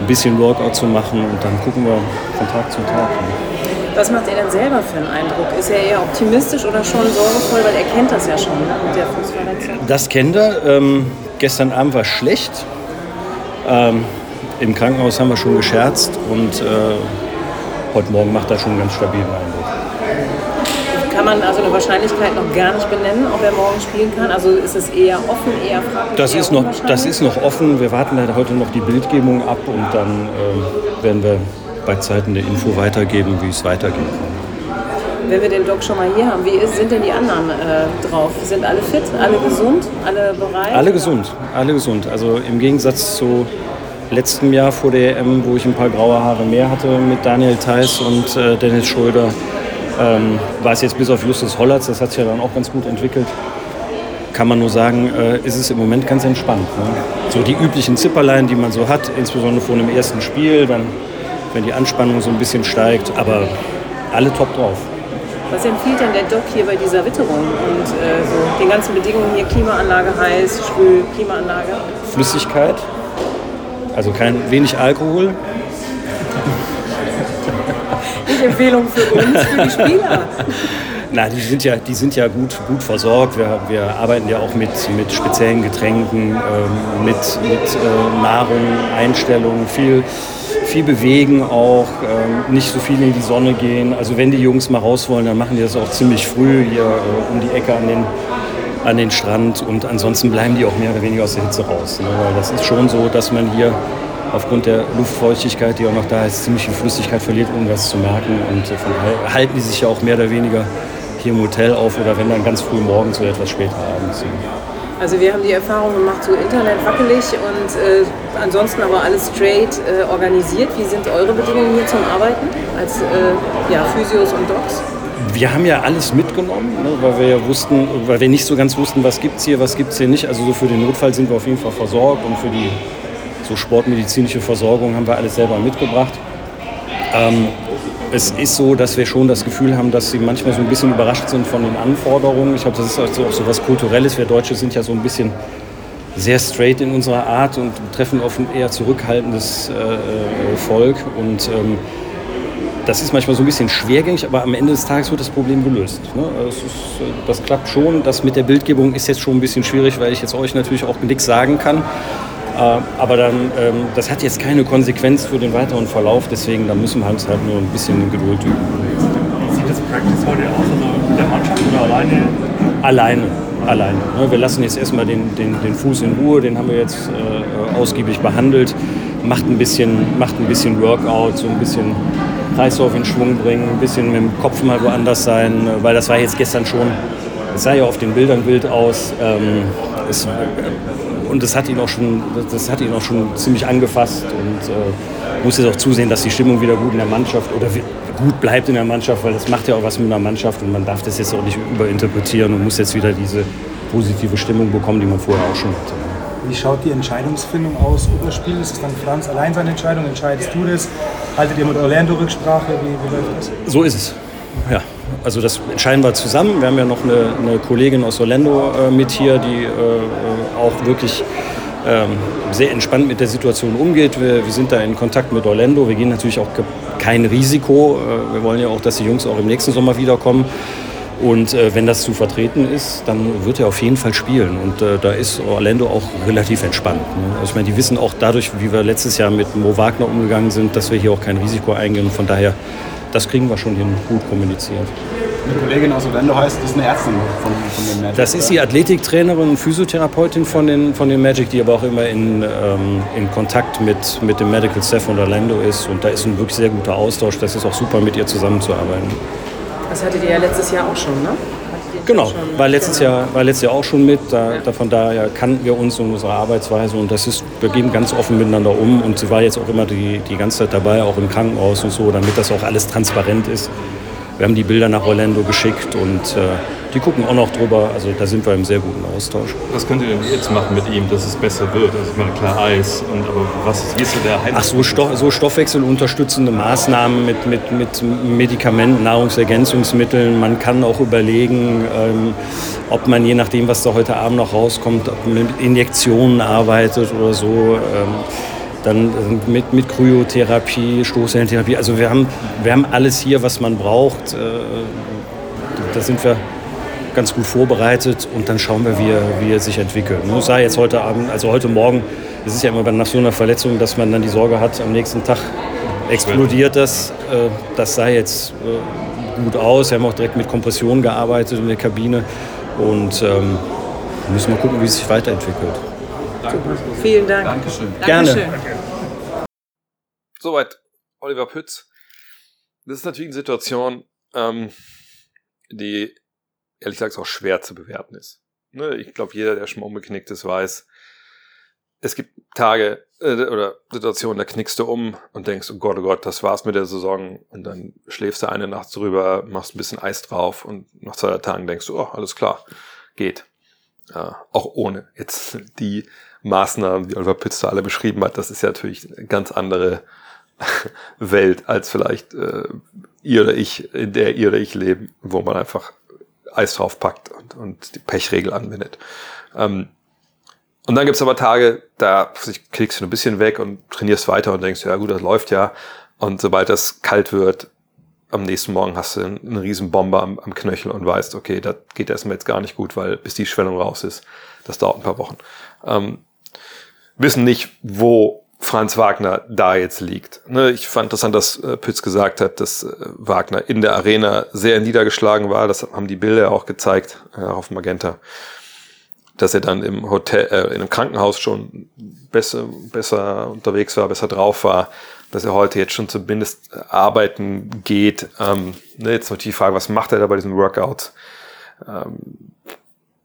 ein bisschen Workout zu machen und dann gucken wir von Tag zu Tag. Was macht er denn selber für einen Eindruck? Ist er eher optimistisch oder schon sorgevoll? Weil er kennt das ja schon ne? mit der Fußverletzung. Das kennt er. Ähm, gestern Abend war schlecht. Ähm, Im Krankenhaus haben wir schon gescherzt und äh, heute Morgen macht er schon einen ganz stabilen Eindruck. Kann man also eine Wahrscheinlichkeit noch gar nicht benennen, ob er morgen spielen kann? Also ist es eher offen, eher fraglich? Das eher ist, noch, das ist noch offen. Wir warten leider heute noch die Bildgebung ab und dann ähm, werden wir bei Zeiten eine Info weitergeben, wie es weitergeht. Wenn wir den Doc schon mal hier haben, wie ist, sind denn die anderen äh, drauf? Sind alle fit, alle gesund, alle bereit? Alle gesund, alle gesund. Also im Gegensatz zu letztem Jahr vor der EM, wo ich ein paar graue Haare mehr hatte mit Daniel Theiss und äh, Dennis Schröder, ähm, war es jetzt bis auf Justus Hollatz, das hat sich ja dann auch ganz gut entwickelt. Kann man nur sagen, äh, ist es im Moment ganz entspannt. Ne? So die üblichen Zipperlein, die man so hat, insbesondere vor einem ersten Spiel, dann wenn die Anspannung so ein bisschen steigt, aber alle top drauf. Was empfiehlt denn der Doc hier bei dieser Witterung und äh, so den ganzen Bedingungen hier? Klimaanlage heiß, schwül, Klimaanlage? Flüssigkeit, also kein wenig Alkohol, Nicht Empfehlung für uns, für die Spieler. <laughs> Na, die sind ja, die sind ja gut, gut versorgt. Wir, wir arbeiten ja auch mit, mit speziellen Getränken, ähm, mit, mit äh, Nahrung, Einstellungen, viel, viel bewegen auch, ähm, nicht so viel in die Sonne gehen. Also wenn die Jungs mal raus wollen, dann machen die das auch ziemlich früh hier äh, um die Ecke an den, an den Strand und ansonsten bleiben die auch mehr oder weniger aus der Hitze raus. Ne? Weil das ist schon so, dass man hier aufgrund der Luftfeuchtigkeit, die auch noch da ist, ziemlich viel Flüssigkeit verliert, ohne das zu merken. Und äh, von daher halten die sich ja auch mehr oder weniger hier im Hotel auf oder wenn dann ganz früh morgens oder etwas später abends. Also wir haben die Erfahrung gemacht, so Internet wackelig und äh, ansonsten aber alles straight äh, organisiert. Wie sind eure Bedingungen hier zum Arbeiten als äh, ja, Physios und Docs? Wir haben ja alles mitgenommen, ne, weil wir ja wussten, weil wir nicht so ganz wussten, was gibt es hier, was gibt es hier nicht. Also so für den Notfall sind wir auf jeden Fall versorgt und für die so sportmedizinische Versorgung haben wir alles selber mitgebracht. Ähm, es ist so, dass wir schon das Gefühl haben, dass sie manchmal so ein bisschen überrascht sind von den Anforderungen. Ich glaube, das ist also auch so was Kulturelles. Wir Deutsche sind ja so ein bisschen sehr straight in unserer Art und treffen auf ein eher zurückhaltendes äh, Volk. Und ähm, das ist manchmal so ein bisschen schwergängig, aber am Ende des Tages wird das Problem gelöst. Ne? Es ist, äh, das klappt schon. Das mit der Bildgebung ist jetzt schon ein bisschen schwierig, weil ich jetzt euch natürlich auch nichts sagen kann. Äh, aber dann, ähm, das hat jetzt keine Konsequenz für den weiteren Verlauf, deswegen da müssen wir uns halt nur ein bisschen Geduld üben. Wie sieht das Practice heute aus? Also mit der Mannschaft oder alleine? Alleine, alleine. Ne? Wir lassen jetzt erstmal den, den, den Fuß in Ruhe, den haben wir jetzt äh, ausgiebig behandelt. Macht ein, bisschen, macht ein bisschen Workout, so ein bisschen Kreislauf in Schwung bringen, ein bisschen mit dem Kopf mal woanders sein, äh, weil das war jetzt gestern schon, es sah ja auf den Bildern wild aus. Ähm, es, und das hat ihn auch schon, das hat ihn auch schon ziemlich angefasst und äh, muss jetzt auch zusehen, dass die Stimmung wieder gut in der Mannschaft oder gut bleibt in der Mannschaft, weil das macht ja auch was mit einer Mannschaft und man darf das jetzt auch nicht überinterpretieren und muss jetzt wieder diese positive Stimmung bekommen, die man vorher auch schon hatte. Wie schaut die Entscheidungsfindung aus? Oberspiel ist es dann Franz allein seine Entscheidung? Entscheidest du das? Haltet ihr mit Orlando Rücksprache? Wie, wie läuft das? So ist es. Ja, also das entscheiden wir zusammen. Wir haben ja noch eine, eine Kollegin aus Orlando äh, mit hier, die äh, auch wirklich ähm, sehr entspannt mit der Situation umgeht. Wir, wir sind da in Kontakt mit Orlando. Wir gehen natürlich auch kein Risiko. Äh, wir wollen ja auch, dass die Jungs auch im nächsten Sommer wiederkommen. Und äh, wenn das zu vertreten ist, dann wird er auf jeden Fall spielen. Und äh, da ist Orlando auch relativ entspannt. Ne? Also ich meine, die wissen auch dadurch, wie wir letztes Jahr mit Mo Wagner umgegangen sind, dass wir hier auch kein Risiko eingehen. Von daher, das kriegen wir schon hin, gut kommuniziert. Eine Kollegin aus Orlando heißt, das ist eine Ärztin von, von den Magic. Das ist die Athletiktrainerin und Physiotherapeutin von den, von den Magic, die aber auch immer in, ähm, in Kontakt mit, mit dem Medical Staff von Orlando ist. Und da ist ein wirklich sehr guter Austausch. Das ist auch super, mit ihr zusammenzuarbeiten. Das hattet ihr ja letztes Jahr auch schon, ne? Genau, war letztes, Jahr, war letztes Jahr auch schon mit. Da, da, von daher kannten wir uns und unsere Arbeitsweise. Und das ist, wir gehen ganz offen miteinander um. Und sie war jetzt auch immer die, die ganze Zeit dabei, auch im Krankenhaus und so, damit das auch alles transparent ist. Wir haben die Bilder nach Orlando geschickt und äh, die gucken auch noch drüber. Also da sind wir im sehr guten Austausch. Was könnt ihr denn jetzt machen mit ihm, dass es besser wird? Also ich meine, klar Eis, und, aber was ist, wie ist so der Heilung? Ach so, Stoff, so stoffwechselunterstützende Maßnahmen mit, mit, mit Medikamenten, Nahrungsergänzungsmitteln. Man kann auch überlegen, ähm, ob man je nachdem, was da heute Abend noch rauskommt, ob man mit Injektionen arbeitet oder so. Ähm, dann äh, mit, mit Kryotherapie, Stoßzellentherapie. Also wir haben, wir haben alles hier, was man braucht. Äh, da sind wir ganz gut vorbereitet und dann schauen wir, wie er, wie er sich entwickelt. Es sah jetzt heute Abend, also heute Morgen, es ist ja immer nach so einer Verletzung, dass man dann die Sorge hat, am nächsten Tag explodiert das. Äh, Das sah jetzt gut aus. Wir haben auch direkt mit Kompression gearbeitet in der Kabine und ähm, müssen mal gucken, wie es sich weiterentwickelt. Vielen Dank. Dankeschön. Gerne. Dankeschön. Soweit Oliver Pütz. Das ist natürlich eine Situation, ähm, die ehrlich gesagt auch schwer zu bewerten ist. Ne, ich glaube, jeder, der schon mal umgeknickt ist, weiß, es gibt Tage äh, oder Situationen, da knickst du um und denkst, oh Gott, oh Gott, das war's mit der Saison. Und dann schläfst du eine Nacht drüber, machst ein bisschen Eis drauf und nach zwei Tagen denkst du, oh, alles klar, geht. Ja, auch ohne jetzt die Maßnahmen, die Oliver Pütz da alle beschrieben hat, das ist ja natürlich eine ganz andere <laughs> Welt als vielleicht äh, ihr oder ich, in der ihr oder ich leben, wo man einfach Eis draufpackt und, und die Pechregel anwendet. Ähm, und dann gibt's aber Tage, da klickst du ein bisschen weg und trainierst weiter und denkst, ja gut, das läuft ja. Und sobald das kalt wird, am nächsten Morgen hast du einen, einen riesen Bomber am, am Knöchel und weißt, okay, das geht erstmal jetzt gar nicht gut, weil bis die Schwellung raus ist, das dauert ein paar Wochen. Ähm, wissen nicht, wo Franz Wagner da jetzt liegt. Ne, ich fand interessant, dass äh, Pütz gesagt hat, dass äh, Wagner in der Arena sehr niedergeschlagen war. Das haben die Bilder auch gezeigt äh, auf Magenta. Dass er dann im Hotel, äh, in einem Krankenhaus schon besser, besser unterwegs war, besser drauf war, dass er heute jetzt schon zumindest arbeiten geht. Ähm, ne, jetzt natürlich die Frage, was macht er da bei diesen Workouts? Ähm,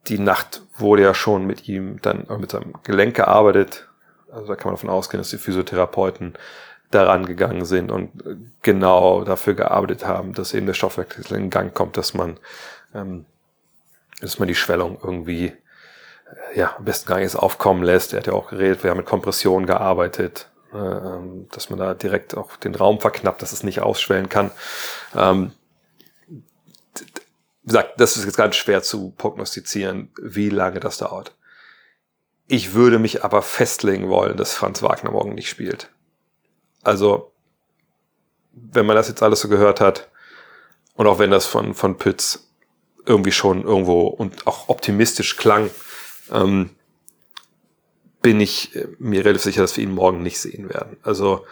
die Nacht wurde ja schon mit ihm dann mit seinem Gelenk gearbeitet. Also da kann man davon ausgehen, dass die Physiotherapeuten daran gegangen sind und genau dafür gearbeitet haben, dass eben der Stoffwechsel in Gang kommt, dass man, ähm, dass man die Schwellung irgendwie äh, ja, am besten gar nicht aufkommen lässt. Er hat ja auch geredet, wir haben mit Kompression gearbeitet, äh, ähm, dass man da direkt auch den Raum verknappt, dass es nicht ausschwellen kann. Ähm, gesagt, das ist jetzt ganz schwer zu prognostizieren, wie lange das dauert. Ich würde mich aber festlegen wollen, dass Franz Wagner morgen nicht spielt. Also, wenn man das jetzt alles so gehört hat, und auch wenn das von, von Pütz irgendwie schon irgendwo und auch optimistisch klang, ähm, bin ich äh, mir relativ sicher, dass wir ihn morgen nicht sehen werden. Also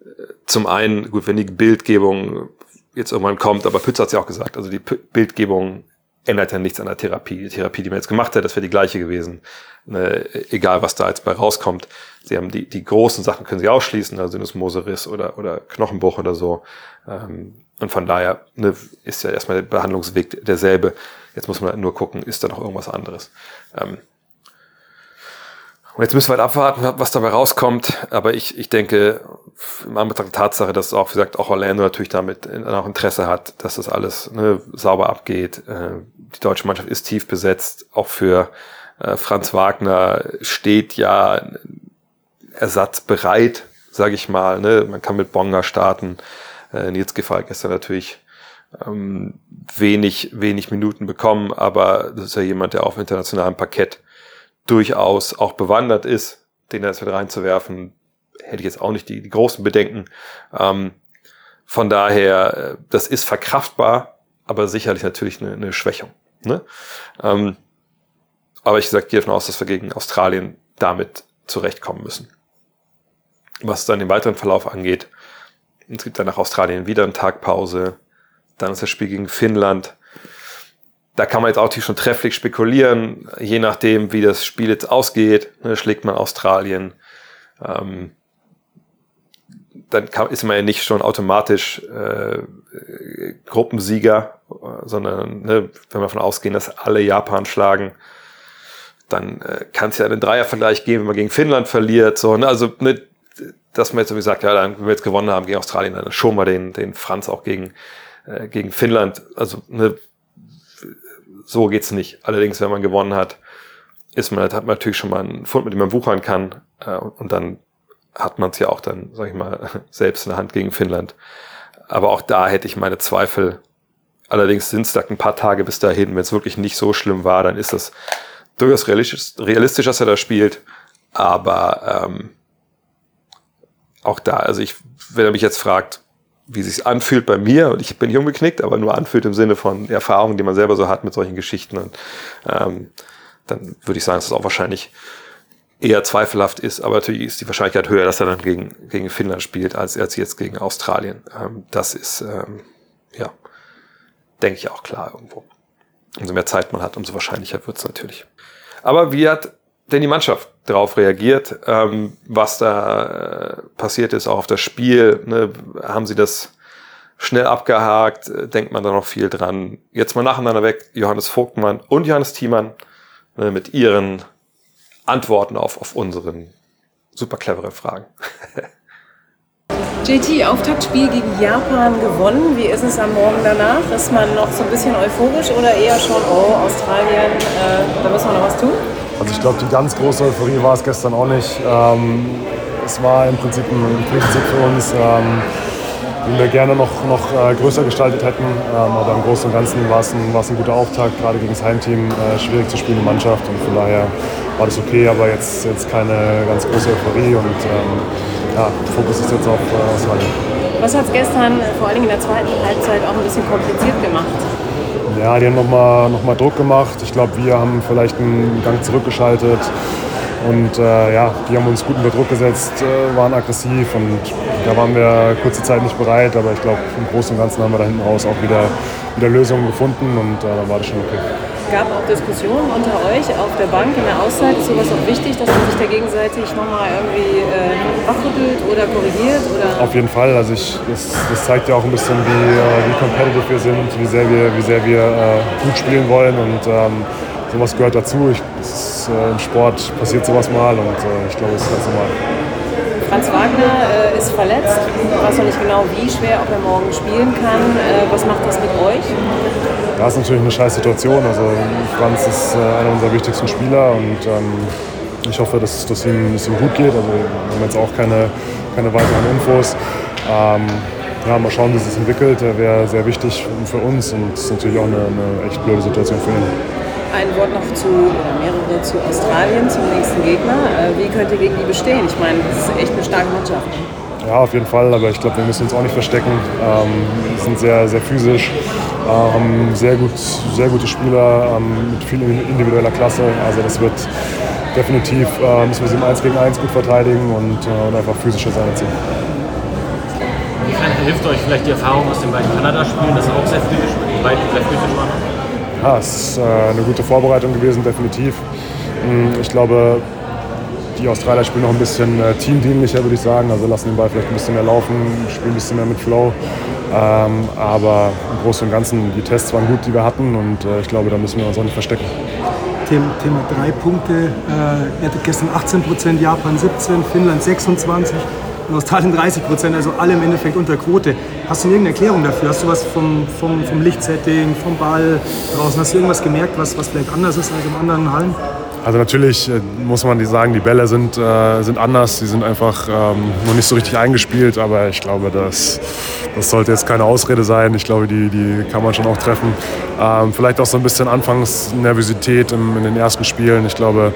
äh, zum einen, gut, wenn die Bildgebung jetzt irgendwann kommt, aber Pütz hat es ja auch gesagt, also die P Bildgebung ändert ja nichts an der Therapie. Die Therapie, die man jetzt gemacht hat, das wäre die gleiche gewesen. Ne, egal, was da jetzt bei rauskommt. Sie haben die, die großen Sachen können sie ausschließen, also Sinusmoseriss oder, oder Knochenbruch oder so. Ähm, und von daher ne, ist ja erstmal der Behandlungsweg derselbe. Jetzt muss man nur gucken, ist da noch irgendwas anderes. Ähm, und jetzt müssen wir halt abwarten, was dabei rauskommt. Aber ich, ich denke, im Anbetracht der Tatsache, dass auch, wie gesagt, auch Orlando natürlich damit auch Interesse hat, dass das alles ne, sauber abgeht. Äh, die deutsche Mannschaft ist tief besetzt. Auch für äh, Franz Wagner steht ja Ersatz bereit, sage ich mal. Ne? Man kann mit Bonga starten. Äh, Nils Giffey gestern natürlich ähm, wenig, wenig Minuten bekommen, aber das ist ja jemand, der auf internationalem Parkett durchaus auch bewandert ist, den jetzt mit reinzuwerfen, hätte ich jetzt auch nicht die, die großen Bedenken. Ähm, von daher, äh, das ist verkraftbar, aber sicherlich natürlich eine, eine Schwächung. Ne? Ähm, aber ich sage, gehe davon aus, dass wir gegen Australien damit zurechtkommen müssen. Was dann den weiteren Verlauf angeht, es gibt dann nach Australien wieder eine Tagpause, dann ist das Spiel gegen Finnland. Da kann man jetzt auch schon trefflich spekulieren, je nachdem, wie das Spiel jetzt ausgeht. Ne, schlägt man Australien, ähm, dann kann, ist man ja nicht schon automatisch äh, Gruppensieger, sondern ne, wenn wir davon ausgehen, dass alle Japan schlagen, dann äh, kann es ja einen Dreiervergleich geben, wenn man gegen Finnland verliert. So, ne? Also, ne, dass man jetzt wie gesagt, ja, dann, wenn wir jetzt gewonnen haben gegen Australien, dann schon mal den, den Franz auch gegen, äh, gegen Finnland. Also, ne, so geht's nicht. Allerdings, wenn man gewonnen hat, ist man, hat man natürlich schon mal einen Fund, mit dem man wuchern kann. Äh, und dann hat man es ja auch dann, sag ich mal, <laughs> selbst in der Hand gegen Finnland. Aber auch da hätte ich meine Zweifel. Allerdings sind es da ein paar Tage bis dahin. Wenn es wirklich nicht so schlimm war, dann ist das durchaus realistisch, realistisch dass er da spielt. Aber ähm, auch da, also ich, wenn er mich jetzt fragt, wie sich anfühlt bei mir, und ich bin nicht umgeknickt, aber nur anfühlt im Sinne von Erfahrungen, die man selber so hat mit solchen Geschichten, und, ähm, dann würde ich sagen, dass es auch wahrscheinlich eher zweifelhaft ist, aber natürlich ist die Wahrscheinlichkeit höher, dass er dann gegen, gegen Finnland spielt, als er jetzt gegen Australien. Ähm, das ist, ähm, ja, denke ich auch klar irgendwo. Umso mehr Zeit man hat, umso wahrscheinlicher wird es natürlich. Aber wie hat denn die Mannschaft darauf reagiert, ähm, was da äh, passiert ist, auch auf das Spiel? Ne? Haben sie das schnell abgehakt? Denkt man da noch viel dran? Jetzt mal nacheinander weg, Johannes Vogtmann und Johannes Thiemann ne, mit ihren Antworten auf, auf unseren super clevere Fragen. <laughs> JT, Auftaktspiel gegen Japan gewonnen. Wie ist es am Morgen danach? Ist man noch so ein bisschen euphorisch oder eher schon, oh, Australien, äh, da müssen wir noch was tun? Also ich glaube, die ganz große Euphorie war es gestern auch nicht. Ähm, es war im Prinzip ein Pflichtsieg für uns, ähm, den wir gerne noch, noch äh, größer gestaltet hätten. Ähm, aber im Großen und Ganzen war es ein, ein guter Auftakt, gerade gegen das Heimteam. Äh, schwierig zu spielen, die Mannschaft. Und von daher war das okay, aber jetzt, jetzt keine ganz große Euphorie. Und ähm, ja, Fokus ist jetzt auf äh, Australien. Was hat es gestern vor allem in der zweiten Halbzeit auch ein bisschen kompliziert gemacht? Ja, die haben nochmal noch mal Druck gemacht. Ich glaube, wir haben vielleicht einen Gang zurückgeschaltet. Und äh, ja, die haben uns gut unter Druck gesetzt, äh, waren aggressiv und da waren wir kurze Zeit nicht bereit. Aber ich glaube, im Großen und Ganzen haben wir da hinten raus auch wieder, wieder Lösungen gefunden und äh, dann war das schon okay gab auch Diskussionen unter euch auf der Bank in der Auszeit. Ist sowas auch wichtig, dass man sich da gegenseitig nochmal irgendwie äh, wachrüttelt oder korrigiert? Oder? Auf jeden Fall. Also ich, das, das zeigt ja auch ein bisschen, wie, äh, wie competitive wir sind, wie sehr wir, wie sehr wir äh, gut spielen wollen und ähm, sowas gehört dazu. Ich, ist, äh, Im Sport passiert sowas mal und äh, ich glaube, es ist ganz normal. Franz Wagner äh, ist verletzt. Ich weiß noch nicht genau, wie schwer, ob er morgen spielen kann. Äh, was macht das mit euch? Ja, ist natürlich eine scheiß Situation. Also Franz ist äh, einer unserer wichtigsten Spieler und ähm, ich hoffe, dass, dass, ihm, dass ihm gut geht. Also wir haben jetzt auch keine, keine weiteren Infos. Ähm, ja, mal schauen, wie es sich entwickelt. Er wäre sehr wichtig für uns und es ist natürlich auch eine, eine echt blöde Situation für ihn. Ein Wort noch zu, oder mehrere zu Australien, zum nächsten Gegner. Äh, wie könnt ihr gegen die bestehen? Ich meine, das ist echt eine starke Mannschaft. Ja, auf jeden Fall, aber ich glaube, wir müssen uns auch nicht verstecken. Ähm, wir sind sehr, sehr physisch, äh, haben sehr, gut, sehr gute Spieler ähm, mit viel individueller Klasse. Also das wird definitiv, äh, müssen wir sie im 1 gegen 1 gut verteidigen und, äh, und einfach physischer sein. Inwiefern hilft euch vielleicht die Erfahrung aus den beiden Kanada-Spielen, das auch sehr physisch, die beiden sehr physisch waren? ja, es ist äh, eine gute Vorbereitung gewesen, definitiv. Mm, ich glaube, die Australier spielen noch ein bisschen äh, teamdienlicher, würde ich sagen. Also lassen den Ball vielleicht ein bisschen mehr laufen, spielen ein bisschen mehr mit Flow. Ähm, aber im Großen und Ganzen, die Tests waren gut, die wir hatten und äh, ich glaube, da müssen wir uns auch nicht verstecken. Thema, drei Punkte. Äh, ihr gestern 18 Prozent, Japan 17, Finnland 26 und Australien 30 Prozent, also alle im Endeffekt unter Quote. Hast du irgendeine Erklärung dafür? Hast du was vom, vom, vom Lichtsetting, vom Ball draußen? Hast du irgendwas gemerkt, was, was vielleicht anders ist als in anderen Hallen? Also natürlich äh, muss man sagen, die Bälle sind, äh, sind anders, die sind einfach ähm, noch nicht so richtig eingespielt, aber ich glaube, das, das sollte jetzt keine Ausrede sein. Ich glaube, die, die kann man schon auch treffen. Ähm, vielleicht auch so ein bisschen Anfangsnervosität im, in den ersten Spielen. Ich glaube,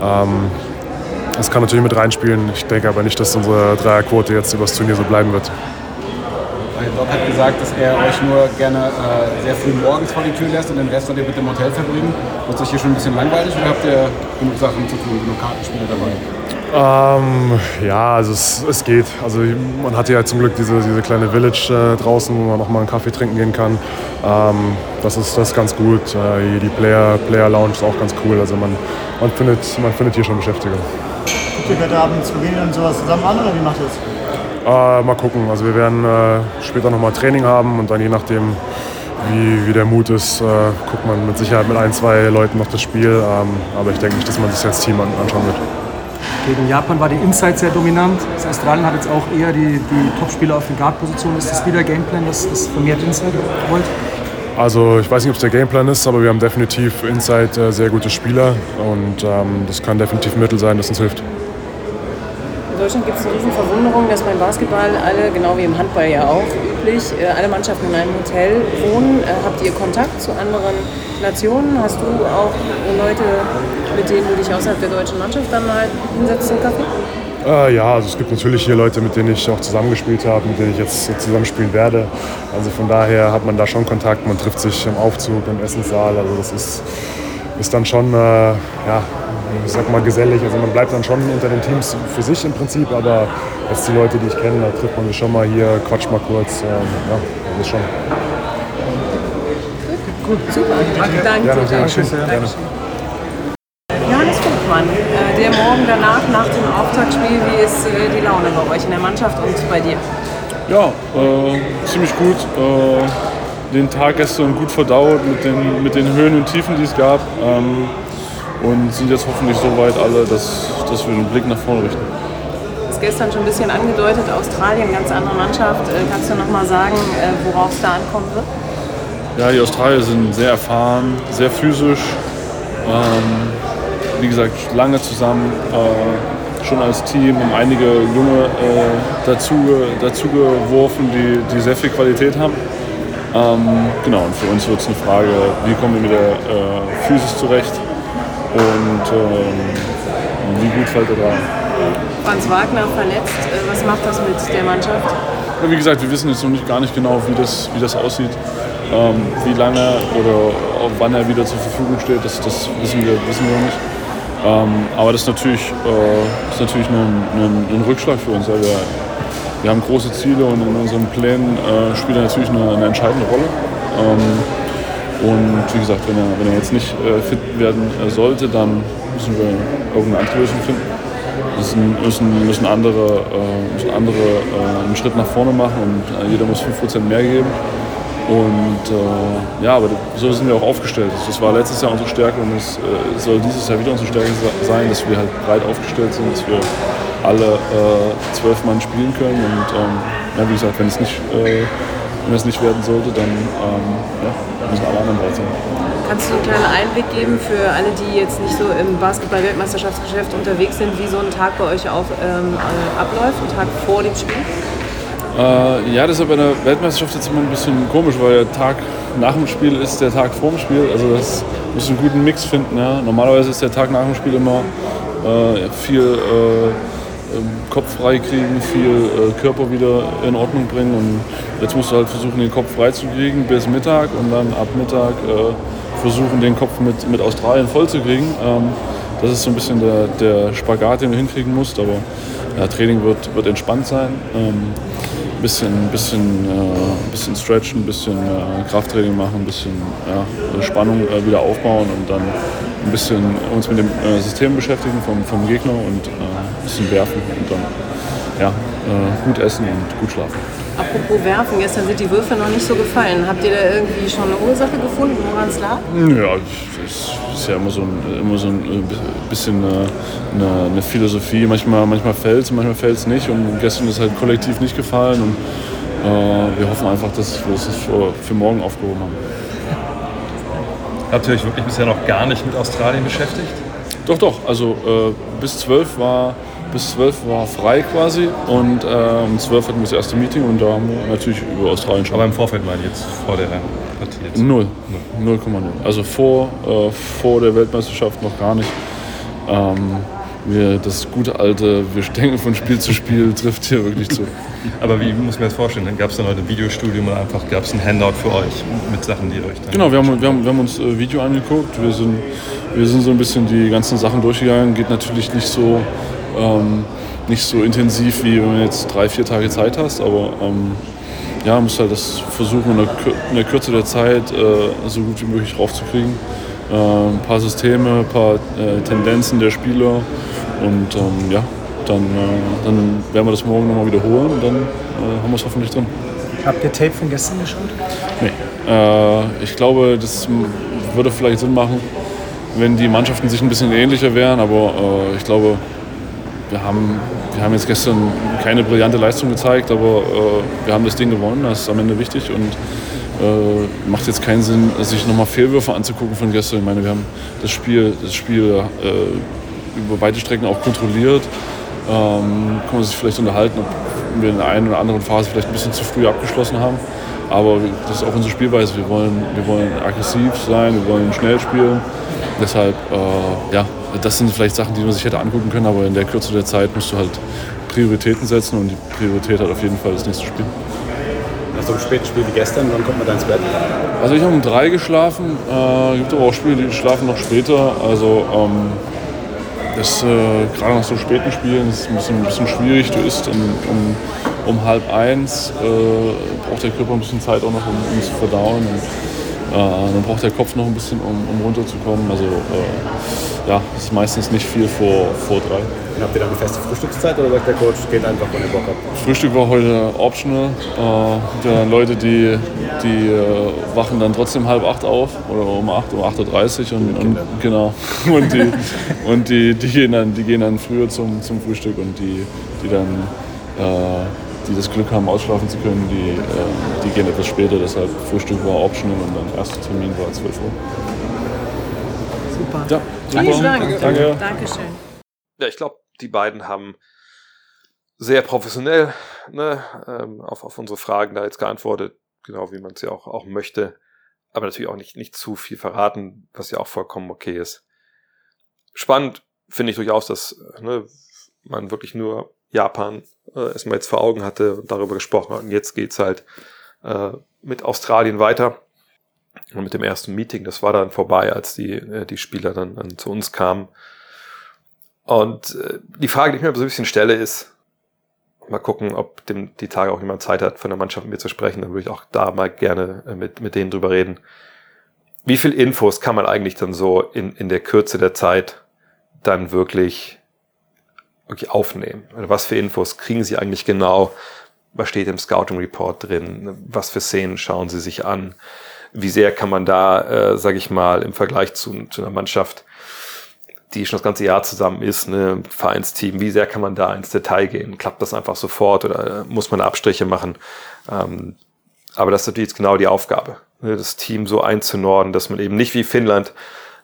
Ähm, das kann natürlich mit reinspielen. Ich denke aber nicht, dass unsere Dreierquote jetzt übers Turnier so bleiben wird. Doc hat gesagt, dass er euch nur gerne äh, sehr früh morgens vor die Tür lässt und den Rest wollt ihr mit dem Hotel verbringen. Wird euch hier schon ein bisschen langweilig oder habt ihr genug Sachen zu tun, genug Kartenspiele dabei? Ähm, ja, also es, es geht. Also man hat ja zum Glück diese, diese kleine Village äh, draußen, wo man noch mal einen Kaffee trinken gehen kann. Ähm, das, ist, das ist ganz gut. Äh, hier die Player, Player Lounge ist auch ganz cool. Also man, man, findet, man findet hier schon Beschäftigung. Guckt ihr heute Abend Slowenien und sowas zusammen an oder wie macht ihr das? Äh, mal gucken. Also wir werden äh, später noch mal Training haben und dann je nachdem, wie, wie der Mut ist, äh, guckt man mit Sicherheit mit ein, zwei Leuten noch das Spiel. Ähm, aber ich denke nicht, dass man sich als Team an, anschauen wird. Gegen Japan war die Inside sehr dominant. Das Australien hat jetzt auch eher die, die Topspieler auf den Guard-Positionen. Ist das wieder Gameplan, dass das vermehrt Inside wollt? Also ich weiß nicht, ob es der Gameplan ist, aber wir haben definitiv Inside äh, sehr gute Spieler und ähm, das kann definitiv ein Mittel sein, das uns hilft. In Deutschland gibt es eine riesen Verwunderung, dass beim Basketball alle, genau wie im Handball ja auch üblich, äh, alle Mannschaften in einem Hotel wohnen. Äh, habt ihr Kontakt zu anderen Nationen? Hast du auch Leute, mit denen du dich außerhalb der deutschen Mannschaft dann mal hinsetzt zum Kaffee? Äh, ja, also es gibt natürlich hier Leute, mit denen ich auch zusammengespielt habe, mit denen ich jetzt zusammenspielen werde. Also von daher hat man da schon Kontakt, man trifft sich im Aufzug, im Essenssaal. Also das ist, ist dann schon, äh, ja, ich sag mal gesellig. Also man bleibt dann schon unter den Teams für sich im Prinzip, aber jetzt die Leute, die ich kenne, da trifft man sich schon mal hier, quatscht mal kurz. Ähm, ja, das ist schon. Gut, super. Danke, danke. Gerne, danke. schön. Gerne. Johannes Vogtmann, äh, der morgen danach, nach dem Auftaktspiel, wie ist äh, die Laune bei euch in der Mannschaft und bei dir? Ja, äh, ziemlich gut. Äh, den Tag gestern gut verdaut mit den, mit den Höhen und Tiefen, die es gab. Ähm, und sind jetzt hoffentlich so weit alle, dass, dass wir den Blick nach vorne richten. Das ist gestern schon ein bisschen angedeutet, Australien, ganz andere Mannschaft. Äh, kannst du noch mal sagen, äh, worauf es da ankommen wird? Ja, die Australier sind sehr erfahren, sehr physisch. Ähm, wie gesagt, lange zusammen, äh, schon als Team, haben einige Junge äh, dazu, dazu geworfen, die, die sehr viel Qualität haben. Ähm, genau, und für uns wird es eine Frage, wie kommen wir mit der äh, Physis zurecht und ähm, wie gut fällt er da. Franz Wagner verletzt, äh, was macht das mit der Mannschaft? Ja, wie gesagt, wir wissen jetzt noch nicht gar nicht genau, wie das, wie das aussieht. Ähm, wie lange oder wann er wieder zur Verfügung steht, das, das wissen, wir, wissen wir noch nicht. Ähm, aber das ist natürlich, äh, ist natürlich ein, ein, ein Rückschlag für uns. Weil wir, wir haben große Ziele und in unseren Plänen äh, spielt er natürlich eine, eine entscheidende Rolle. Ähm, und wie gesagt, wenn er, wenn er jetzt nicht äh, fit werden äh, sollte, dann müssen wir irgendeine andere Lösung finden. Müssen, müssen, müssen andere, äh, müssen andere äh, einen Schritt nach vorne machen und äh, jeder muss 5% mehr geben. Und äh, ja, aber so sind wir auch aufgestellt. Das war letztes Jahr unsere Stärke und es äh, soll dieses Jahr wieder unsere Stärke sein, dass wir halt breit aufgestellt sind, dass wir alle äh, zwölf Mann spielen können. Und ähm, ja, wie gesagt, wenn es nicht, äh, wenn es nicht werden sollte, dann ähm, ja, müssen alle anderen bereit sein. Kannst du einen kleinen Einblick geben für alle, die jetzt nicht so im Basketball-Weltmeisterschaftsgeschäft unterwegs sind, wie so ein Tag bei euch auf, ähm, äh, abläuft, ein Tag vor dem Spiel? Äh, ja, das ist ja bei der Weltmeisterschaft jetzt immer ein bisschen komisch, weil der Tag nach dem Spiel ist der Tag vor dem Spiel. Also das muss einen guten Mix finden. Ja. Normalerweise ist der Tag nach dem Spiel immer äh, viel äh, Kopf frei kriegen, viel äh, Körper wieder in Ordnung bringen. Und jetzt musst du halt versuchen, den Kopf frei zu kriegen bis Mittag und dann ab Mittag äh, versuchen, den Kopf mit, mit Australien voll zu kriegen. Ähm, das ist so ein bisschen der, der Spagat, den du hinkriegen musst. Aber ja, Training wird, wird entspannt sein. Ähm, bisschen, bisschen, äh, bisschen stretchen, ein bisschen äh, Krafttraining machen, ein bisschen ja, Spannung äh, wieder aufbauen und dann ein bisschen uns mit dem äh, System beschäftigen vom, vom Gegner und äh, ein bisschen werfen und dann ja, gut essen und gut schlafen. Apropos Werfen, gestern sind die Würfe noch nicht so gefallen. Habt ihr da irgendwie schon eine Ursache gefunden, woran es lag? Ja, das ist ja immer so ein, immer so ein bisschen eine, eine, eine Philosophie. Manchmal, manchmal fällt es, manchmal fällt es nicht. Und gestern ist es halt kollektiv nicht gefallen. Und äh, wir hoffen einfach, dass wir es für, für morgen aufgehoben haben. Habt ihr euch wirklich bisher noch gar nicht mit Australien beschäftigt? Doch, doch. Also äh, bis 12 war bis 12 war frei quasi und äh, um 12 hatten wir das erste Meeting und da haben wir natürlich über Australien schon. Aber im Vorfeld mal jetzt vor der Partie jetzt? Null. 0,0. Also vor, äh, vor der Weltmeisterschaft noch gar nicht. Ähm, wir, das gute alte, wir denken von Spiel zu Spiel, <laughs> trifft hier wirklich zu. Aber wie muss man das vorstellen? Dann gab es dann heute ein Videostudium oder einfach gab es ein Handout für euch mit Sachen, die ihr euch dann. Genau, wir haben, wir haben, wir haben uns äh, Video angeguckt. Wir sind, wir sind so ein bisschen die ganzen Sachen durchgegangen. Geht natürlich nicht so, ähm, nicht so intensiv, wie wenn du jetzt drei, vier Tage Zeit hast, aber ähm, ja, muss halt das versuchen, in der, Kür- in der Kürze der Zeit äh, so gut wie möglich raufzukriegen. Äh, ein paar Systeme, ein paar äh, Tendenzen der Spieler und ähm, ja, dann, äh, dann werden wir das morgen nochmal wiederholen und dann äh, haben wir es hoffentlich drin. Habt ihr Tape von gestern geschaut? Nee. Äh, ich glaube, das würde vielleicht Sinn machen, wenn die Mannschaften sich ein bisschen ähnlicher wären, aber ich glaube, wir haben, wir haben jetzt gestern keine brillante Leistung gezeigt, aber äh, wir haben das Ding gewonnen, das ist am Ende wichtig und äh, macht jetzt keinen Sinn, sich nochmal Fehlwürfe anzugucken von gestern. Ich meine, wir haben das Spiel, das Spiel äh, über weite Strecken auch kontrolliert. Ähm, kann man sich vielleicht unterhalten, ob wir in der einen oder anderen Phase vielleicht ein bisschen zu früh abgeschlossen haben. Aber das ist auch unsere Spielweise. Wir wollen, wir wollen aggressiv sein, wir wollen schnell spielen. Deshalb, äh, ja, das sind vielleicht Sachen, die man sich hätte angucken können, aber in der Kürze der Zeit musst du halt Prioritäten setzen und die Priorität hat auf jeden Fall das nächste Spiel. Nach so einem späten Spiel wie gestern, wann kommt man da ins Bett? Also ich habe um drei geschlafen, äh, gibt aber auch Spiele, die schlafen noch später. Also ähm, das äh, gerade nach so späten Spielen ist ein bisschen, ein bisschen schwierig. Du isst um, um, um halb eins, äh, braucht der Körper ein bisschen Zeit auch noch, um, um zu verdauen. Und, dann braucht der Kopf noch ein bisschen, um, um runterzukommen. Also äh, ja, es ist meistens nicht viel vor, vor drei. Und habt ihr da eine feste Frühstückszeit oder sagt der Coach, geht einfach, wenn ihr Bock habt? Frühstück war heute optional. Äh, ja dann Leute, die, die äh, wachen dann trotzdem halb acht auf oder um 8 um 8.30 Uhr und, und genau. <laughs> Und die, und die, die, gehen dann, die gehen dann früher zum, zum Frühstück und die, die dann äh, die das Glück haben, ausschlafen zu können, die, äh, die gehen etwas später. Deshalb Frühstück war optional und dann erster Termin war 12 Uhr. Super. Ja, Vielen super. Dank. Danke. Dankeschön. Ja, ich glaube, die beiden haben sehr professionell ne, ähm, auf, auf unsere Fragen da jetzt geantwortet, genau wie man es ja auch, auch möchte. Aber natürlich auch nicht, nicht zu viel verraten, was ja auch vollkommen okay ist. Spannend finde ich durchaus, dass ne, man wirklich nur Japan äh, erstmal jetzt vor Augen hatte und darüber gesprochen hat. Und jetzt geht's halt äh, mit Australien weiter. Und mit dem ersten Meeting, das war dann vorbei, als die, äh, die Spieler dann, dann zu uns kamen. Und äh, die Frage, die ich mir so ein bisschen stelle, ist, mal gucken, ob dem, die Tage auch jemand Zeit hat, von der Mannschaft mit mir zu sprechen. Dann würde ich auch da mal gerne äh, mit, mit denen drüber reden. Wie viel Infos kann man eigentlich dann so in, in der Kürze der Zeit dann wirklich, wirklich aufnehmen? Oder was für Infos kriegen sie eigentlich genau? Was steht im Scouting Report drin? Was für Szenen schauen sie sich an? Wie sehr kann man da, äh, sage ich mal, im Vergleich zu, zu einer Mannschaft die schon das ganze Jahr zusammen ist, ne, Vereinsteam, wie sehr kann man da ins Detail gehen? Klappt das einfach sofort oder muss man Abstriche machen? Ähm, aber das ist natürlich jetzt genau die Aufgabe, ne, das Team so einzunorden, dass man eben nicht wie Finnland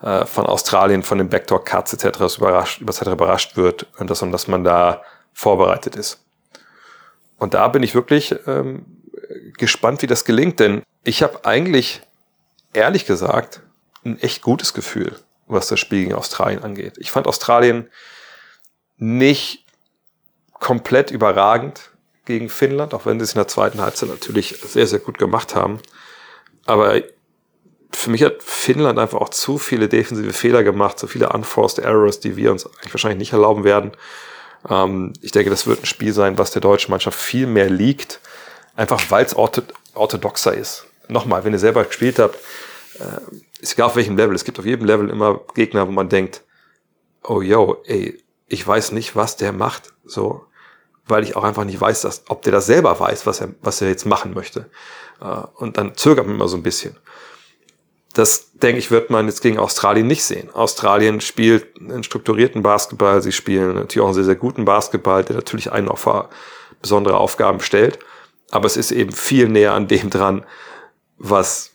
äh, von Australien, von den Backdoor Cuts etc. überrascht, etc. überrascht wird, und dass, und dass man da vorbereitet ist. Und da bin ich wirklich ähm, gespannt, wie das gelingt, denn ich habe eigentlich, ehrlich gesagt, ein echt gutes Gefühl was das Spiel gegen Australien angeht. Ich fand Australien nicht komplett überragend gegen Finnland, auch wenn sie es in der zweiten Halbzeit natürlich sehr, sehr gut gemacht haben. Aber für mich hat Finnland einfach auch zu viele defensive Fehler gemacht, so viele unforced Errors, die wir uns eigentlich wahrscheinlich nicht erlauben werden. Ähm, ich denke, das wird ein Spiel sein, was der deutschen Mannschaft viel mehr liegt, einfach weil es orthodoxer ist. Nochmal, wenn ihr selber gespielt habt, äh, ist egal auf welchem Level, es gibt auf jedem Level immer Gegner, wo man denkt, oh yo, ey, ich weiß nicht, was der macht, so, weil ich auch einfach nicht weiß, dass, ob der das selber weiß, was er, was er jetzt machen möchte. Äh, und dann zögert man immer so ein bisschen. Das, denke ich, wird man jetzt gegen Australien nicht sehen. Australien spielt einen strukturierten Basketball, sie spielen natürlich auch einen sehr, sehr guten Basketball, der natürlich einen auch vor besondere Aufgaben stellt. Aber es ist eben viel näher an dem dran, was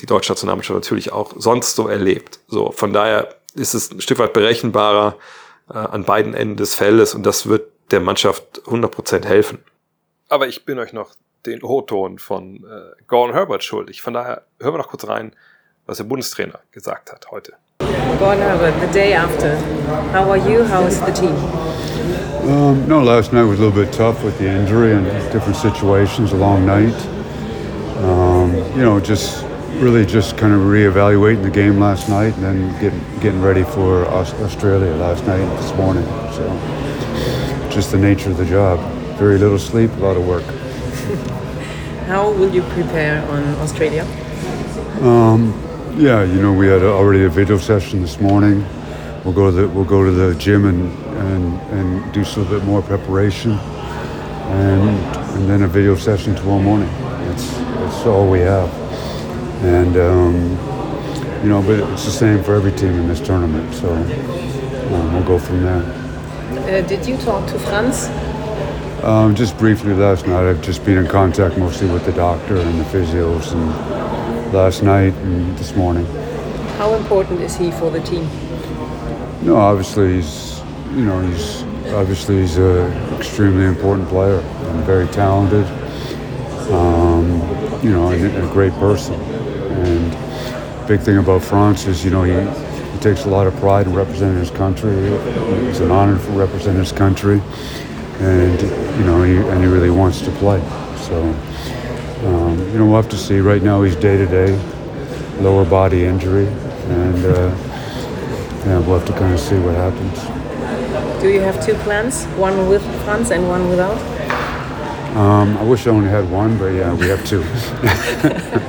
die deutsche Nationalmannschaft natürlich auch sonst so erlebt. So, von daher ist es ein Stück weit berechenbarer äh, an beiden Enden des Feldes und das wird der Mannschaft 100% helfen. Aber ich bin euch noch den O-Ton von äh, Gordon Herbert schuldig. Von daher hören wir noch kurz rein, was der Bundestrainer gesagt hat heute. Gordon Herbert, the day after. How are you? How is the team? Um, no, last night was a little bit tough with the injury and different situations, a long night. Um, you know, just really just kind of reevaluating the game last night and then getting, getting ready for Australia last night and this morning. So, just the nature of the job. Very little sleep, a lot of work. How will you prepare on Australia? Um, yeah, you know, we had already a video session this morning. We'll go to the we'll go to the gym and and, and do a little bit more preparation, and and then a video session tomorrow morning. That's that's all we have, and um, you know, but it's the same for every team in this tournament. So um, we'll go from there. Uh, did you talk to Franz? Um, just briefly last night, I've just been in contact mostly with the doctor and the physios, and last night and this morning. How important is he for the team? No, obviously he's, you know, he's obviously he's an extremely important player and very talented. Um, you know, and a great person. And big thing about France is, you know, he, he takes a lot of pride in representing his country. It's an honor for representing his country, and you know, he, and he really wants to play. So, um, you know, we'll have to see. Right now, he's day to day, lower body injury, and uh, yeah, we'll have to kind of see what happens. Do you have two plans? One with Franz and one without? Um, I wish I only had one, but yeah, we have two. <laughs> yeah,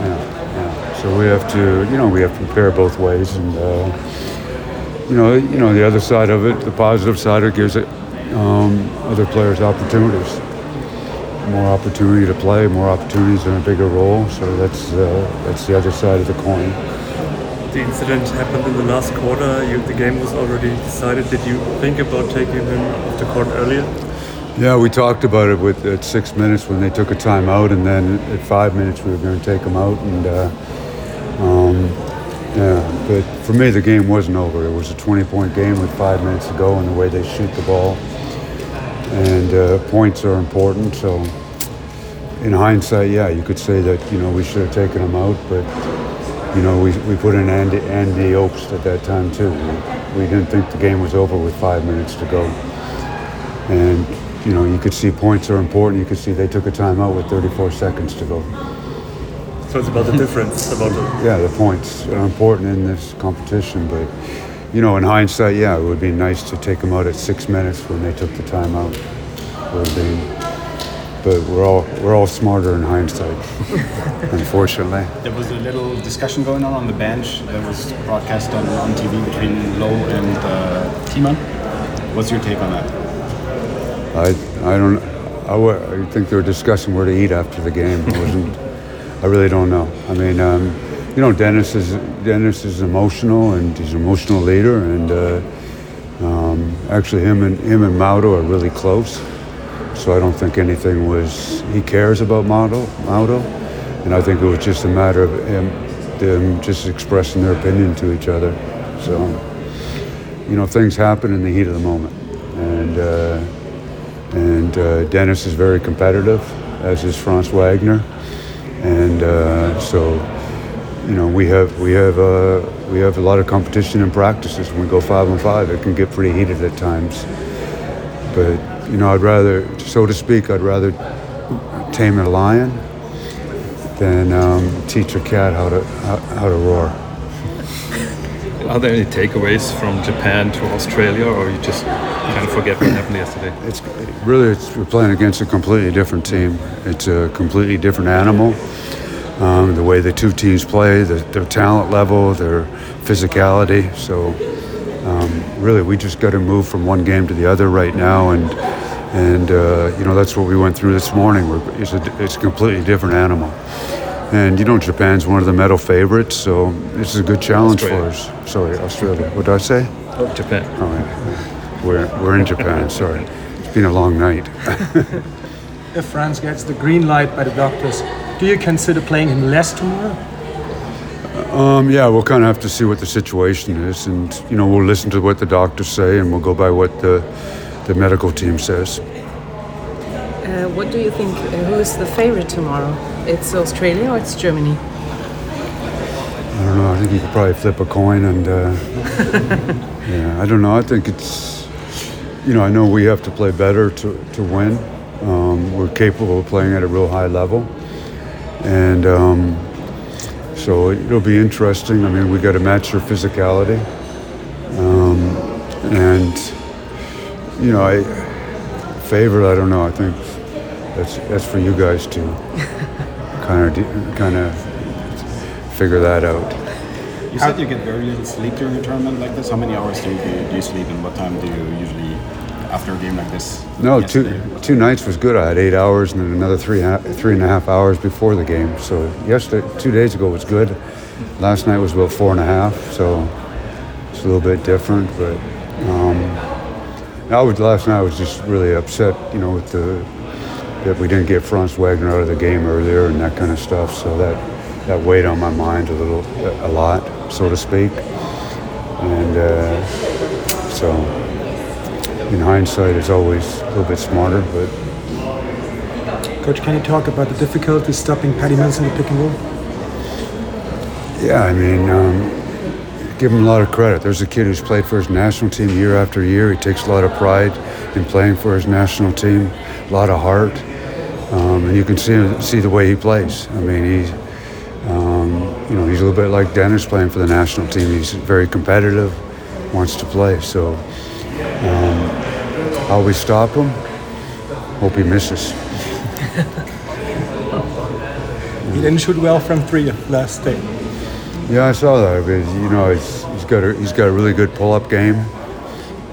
yeah. So we have to, you know, we have to prepare both ways, and uh, you know, you know, the other side of it, the positive side, it gives it um, other players opportunities, more opportunity to play, more opportunities in a bigger role. So that's uh, that's the other side of the coin. The incident happened in the last quarter. You, the game was already decided. Did you think about taking him off the court earlier? Yeah, we talked about it with at six minutes when they took a timeout, and then at five minutes we were going to take him out. And uh, um, yeah, but for me the game wasn't over. It was a 20-point game with five minutes to go, and the way they shoot the ball. And uh, points are important. So in hindsight, yeah, you could say that you know we should have taken them out, but you know we, we put in Andy Andy Obst at that time too. We, we didn't think the game was over with five minutes to go, and you know, you could see points are important. You could see they took a timeout with 34 seconds to go. So it's about the difference, about the <laughs> Yeah, the points are important in this competition, but you know, in hindsight, yeah, it would be nice to take them out at six minutes when they took the have been, but we're all we're all smarter in hindsight, <laughs> unfortunately. There was a little discussion going on on the bench that was broadcast on, on TV between Lowe and uh, Thiemann. What's your take on that? I I don't I, I think they were discussing where to eat after the game. It wasn't. I really don't know. I mean, um, you know, Dennis is Dennis is emotional and he's an emotional leader, and uh, um, actually him and him and Maudo are really close. So I don't think anything was. He cares about Maudo, Maudo, and I think it was just a matter of him, them just expressing their opinion to each other. So, you know, things happen in the heat of the moment, and. Uh, and uh, Dennis is very competitive, as is Franz Wagner, and uh, so you know we have we have uh, we have a lot of competition in practices. When we go five on five, it can get pretty heated at times. But you know, I'd rather, so to speak, I'd rather tame a lion than um, teach a cat how to how, how to roar. Are there any takeaways from Japan to Australia, or you just kind of forget what happened yesterday? It's really it's, we're playing against a completely different team. It's a completely different animal. Um, the way the two teams play, the, their talent level, their physicality. So um, really, we just got to move from one game to the other right now, and and uh, you know that's what we went through this morning. We're, it's a it's a completely different animal. And you know Japan's one of the medal favorites, so this is a good challenge for us. Sorry, Australia. What did I say? Oh, Japan. All right. We're, we're in Japan, sorry. It's been a long night. <laughs> If France gets the green light by the doctors, do you consider playing him less tomorrow? um, yeah, we'll kind of have to see what the situation is, and you know we'll listen to what the doctors say, and we'll go by what the the medical team says. Uh, what do you think? Uh, who is the favorite tomorrow? It's Australia or it's Germany? I don't know. I think you could probably flip a coin and uh, <laughs> yeah, I don't know. I think it's you know I know we have to play better to to win. Um, we're capable of playing at a real high level, and um, so it'll be interesting. I mean, we got to match their physicality, um, and you know I favorite. I don't know. I think that's that's for you guys to kind of kind of figure that out. You said you get very little sleep during a tournament like this. How many hours do you, do you sleep, and what time do you usually after a game like this? No, two two nights was good. I had eight hours and then another three three and a half hours before the game. So yesterday, two days ago was good. Last night was about four and a half. So it's a little bit different, but um, I was last night. I was just really upset, you know, with the that we didn't get Franz Wagner out of the game earlier and that kind of stuff. So that that weighed on my mind a little, a lot, so to speak. And uh, so, in hindsight, it's always a little bit smarter, but Coach, can you talk about the difficulty stopping Paddy Mills in the pick and roll? Yeah, I mean, um, give him a lot of credit. There's a kid who's played for his national team year after year. He takes a lot of pride in playing for his national team, a lot of heart, um, and you can see see the way he plays. I mean, he's um, you know he's a little bit like Dennis playing for the national team. He's very competitive, wants to play. So, how we stop him? Hope he misses. He didn't shoot well from three last day. Yeah, I saw that. But, you know, he's, he's got a, he's got a really good pull-up game,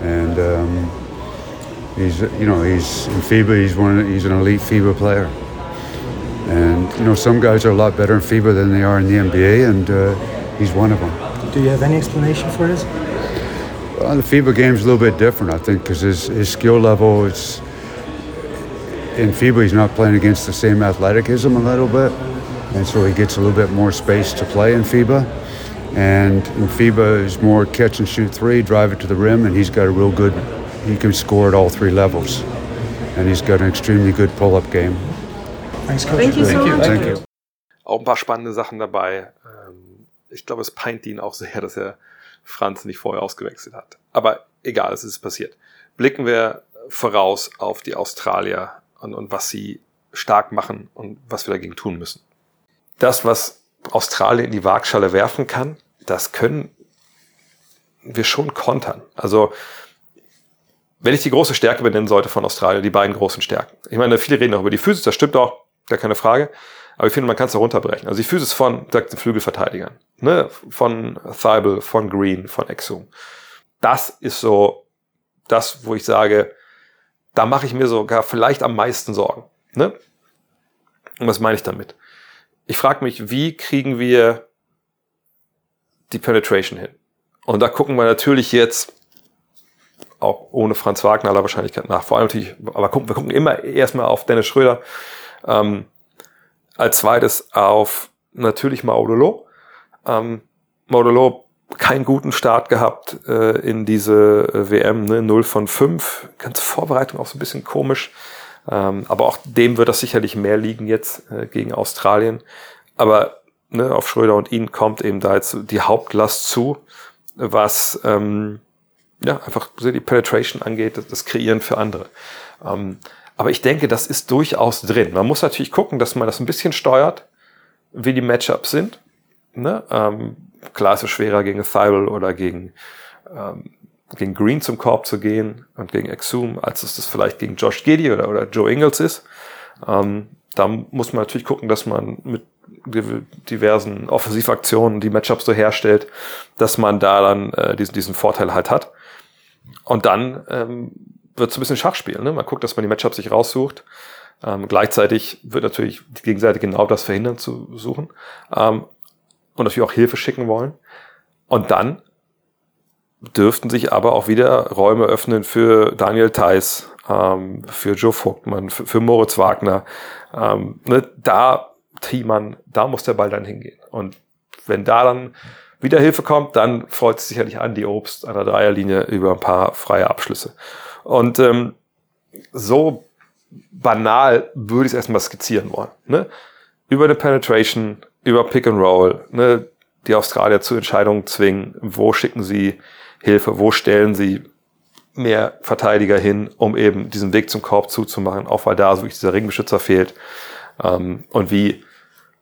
and um, he's you know he's in FIBA. He's one. Of, he's an elite FIBA player, and you know some guys are a lot better in FIBA than they are in the NBA, and uh, he's one of them. Do you have any explanation for this? Well, the FIBA game's a little bit different, I think, because his, his skill level is in FIBA. He's not playing against the same athleticism a little bit, and so he gets a little bit more space to play in FIBA. And in FIBA is more catch and shoot three, drive it to the rim, and he's got a real good. He can score at all three levels, and he's got an extremely good pull-up game. Thanks, Coach. Thank you so much. Thank you. Auch ein paar spannende Sachen dabei. Ähm, Ich glaube, es peint ihn auch sehr, dass er Franz nicht vorher ausgewechselt hat. Aber egal, es ist passiert. Blicken wir voraus auf die Australier und, und was sie stark machen und was wir dagegen tun müssen. Das, was Australien in die Waagschale werfen kann, das können wir schon kontern. Also, wenn ich die große Stärke benennen sollte von Australien, die beiden großen Stärken. Ich meine, viele reden auch über die Physis, das stimmt auch, gar keine Frage. Aber ich finde, man kann es auch runterbrechen. Also die Physis von sagt, den Flügelverteidigern, ne? von Thibel, von Green, von Exum. Das ist so das, wo ich sage, da mache ich mir sogar vielleicht am meisten Sorgen. Ne? Und was meine ich damit? Ich frage mich, wie kriegen wir die Penetration hin? Und da gucken wir natürlich jetzt auch ohne Franz Wagner aller Wahrscheinlichkeit nach. Vor allem natürlich, aber gucken, wir gucken immer erstmal auf Dennis Schröder. Ähm, als zweites auf natürlich Maudolo. Ähm, Maudolo keinen guten Start gehabt äh, in diese äh, WM, ne? 0 von 5. Ganze Vorbereitung auch so ein bisschen komisch. Ähm, aber auch dem wird das sicherlich mehr liegen jetzt äh, gegen Australien. Aber ne, auf Schröder und ihn kommt eben da jetzt die Hauptlast zu, was ähm, ja einfach die Penetration angeht, das, das Kreieren für andere. Ähm, aber ich denke, das ist durchaus drin. Man muss natürlich gucken, dass man das ein bisschen steuert, wie die Matchups sind. Ne? Ähm, klar ist es schwerer gegen Thibel oder gegen, ähm, gegen Green zum Korb zu gehen und gegen Exum, als es das vielleicht gegen Josh Giddy oder, oder Joe Ingles ist. Ähm, da muss man natürlich gucken, dass man mit diversen Offensivaktionen die Matchups so herstellt, dass man da dann äh, diesen, diesen Vorteil halt hat. Und dann ähm, wird es ein bisschen Schachspiel. Ne? Man guckt, dass man die Matchups sich raussucht. Ähm, gleichzeitig wird natürlich die Gegenseite genau das verhindern zu suchen. Ähm, und natürlich auch Hilfe schicken wollen. Und dann dürften sich aber auch wieder Räume öffnen für Daniel Theiss, ähm, für Joe Vogtmann, für, für Moritz Wagner. Ähm, ne? Da, Thiemann, da muss der Ball dann hingehen. Und wenn da dann wieder Hilfe kommt, dann freut es sicherlich an die Obst an der Dreierlinie über ein paar freie Abschlüsse. Und ähm, so banal würde ich es erstmal skizzieren wollen. Ne? Über eine Penetration, über Pick and Roll, ne? die Australier zu Entscheidungen zwingen, wo schicken sie Hilfe, wo stellen sie mehr Verteidiger hin, um eben diesen Weg zum Korb zuzumachen, auch weil da so wirklich dieser Ringbeschützer fehlt. Ähm, und wie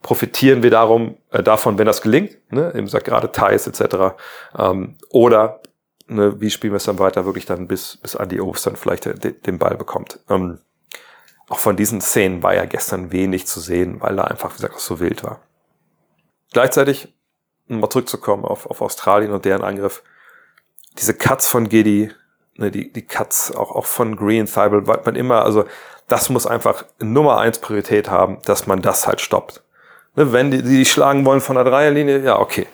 profitieren wir darum, äh, davon, wenn das gelingt, ne? eben sagt gerade Thais etc. Ähm, oder ne, wie spielen wir es dann weiter, wirklich dann bis, bis Andy Obst dann vielleicht den, den Ball bekommt. Ähm, auch von diesen Szenen war ja gestern wenig zu sehen, weil da einfach, wie gesagt, so wild war. Gleichzeitig, um mal zurückzukommen auf, auf Australien und deren Angriff, diese Cuts von Giddy, ne, die, die Cuts auch, auch von Green, Thibault, man immer, also das muss einfach Nummer eins Priorität haben, dass man das halt stoppt. Ne, wenn die, die schlagen wollen von der Dreierlinie, ja, okay.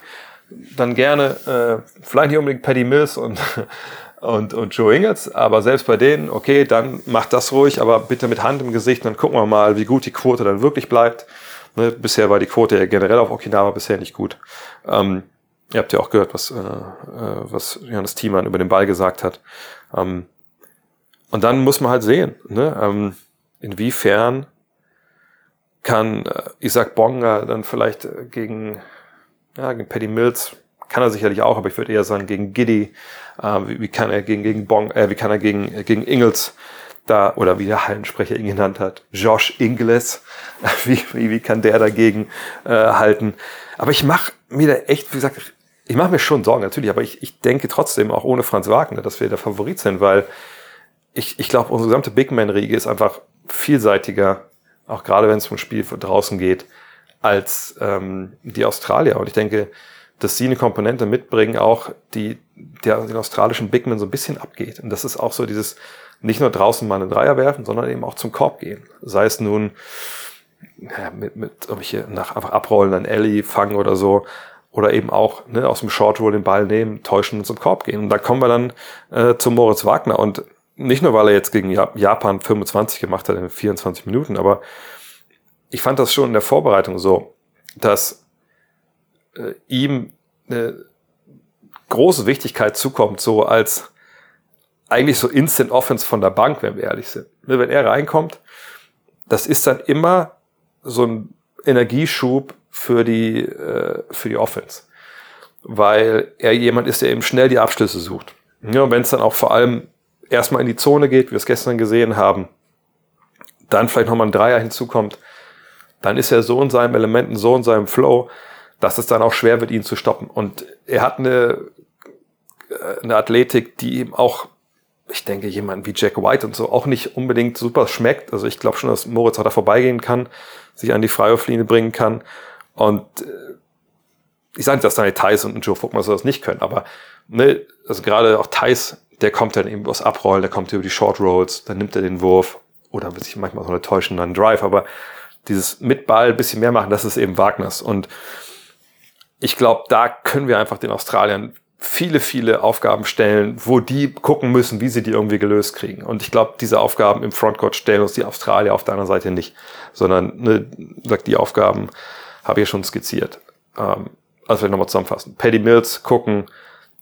Dann gerne, äh, vielleicht nicht unbedingt Paddy Mills und, <laughs> und, und Joe Ingles, aber selbst bei denen, okay, dann macht das ruhig, aber bitte mit Hand im Gesicht, dann gucken wir mal, wie gut die Quote dann wirklich bleibt. Ne, bisher war die Quote ja generell auf Okinawa bisher nicht gut. Ähm, ihr habt ja auch gehört, was, äh, äh, was Johannes Thiemann über den Ball gesagt hat. Ähm, und dann muss man halt sehen, ne, ähm, inwiefern kann äh, Isaac Bonga dann vielleicht äh, gegen, ja, gegen Paddy Mills, kann er sicherlich auch, aber ich würde eher sagen gegen Giddy, äh, wie, wie, kann er gegen, gegen Bong, äh, wie kann er gegen, äh, gegen Ingles da, oder wie der Hallensprecher ihn genannt hat, Josh Ingles, <laughs> wie, wie, wie kann der dagegen äh, halten? Aber ich mache mir da echt, wie gesagt, ich mache mir schon Sorgen, natürlich, aber ich, ich denke trotzdem auch ohne Franz Wagner, dass wir der Favorit sind, weil ich, ich glaube, unsere gesamte Big Man-Riege ist einfach vielseitiger, auch gerade wenn es vom Spiel draußen geht, als ähm, die Australier. Und ich denke, dass sie eine Komponente mitbringen, auch die der den australischen Big Man so ein bisschen abgeht. Und das ist auch so dieses nicht nur draußen mal einen Dreier werfen, sondern eben auch zum Korb gehen. Sei es nun ja, mit, mit ob ich hier nach einfach abrollen, dann Ellie fangen oder so, oder eben auch ne, aus dem Short Roll den Ball nehmen, täuschen und zum Korb gehen. Und da kommen wir dann äh, zu Moritz Wagner. Und nicht nur, weil er jetzt gegen Japan 25 gemacht hat in 24 Minuten, aber ich fand das schon in der Vorbereitung so, dass äh, ihm eine große Wichtigkeit zukommt, so als eigentlich so Instant Offense von der Bank, wenn wir ehrlich sind. Ne, wenn er reinkommt, das ist dann immer so ein Energieschub für die, äh, für die Offense. Weil er jemand ist, der eben schnell die Abschlüsse sucht. Ja, wenn es dann auch vor allem erstmal in die Zone geht, wie wir es gestern gesehen haben, dann vielleicht nochmal ein Dreier hinzukommt, dann ist er so in seinem Elementen, so in seinem Flow, dass es dann auch schwer wird, ihn zu stoppen. Und er hat eine, äh, eine Athletik, die ihm auch, ich denke, jemand wie Jack White und so auch nicht unbedingt super schmeckt. Also ich glaube schon, dass Moritz auch da vorbeigehen kann, sich an die Freiwurflinie bringen kann. Und äh, ich sage nicht, dass Daniel Thais und Joe Fuckman das nicht können, aber ne, also gerade auch Thais, der kommt dann eben aus Abrollen, der kommt über die Short Rolls, dann nimmt er den Wurf oder wird sich manchmal so eine täuschenden Drive, aber dieses mit Ball bisschen mehr machen, das ist eben Wagners. Und ich glaube, da können wir einfach den Australiern viele, viele Aufgaben stellen, wo die gucken müssen, wie sie die irgendwie gelöst kriegen. Und ich glaube, diese Aufgaben im Frontcourt stellen uns die Australier auf der anderen Seite nicht, sondern ne, die Aufgaben habe ich ja schon skizziert. Ähm, also vielleicht nochmal zusammenfassen. Paddy Mills gucken,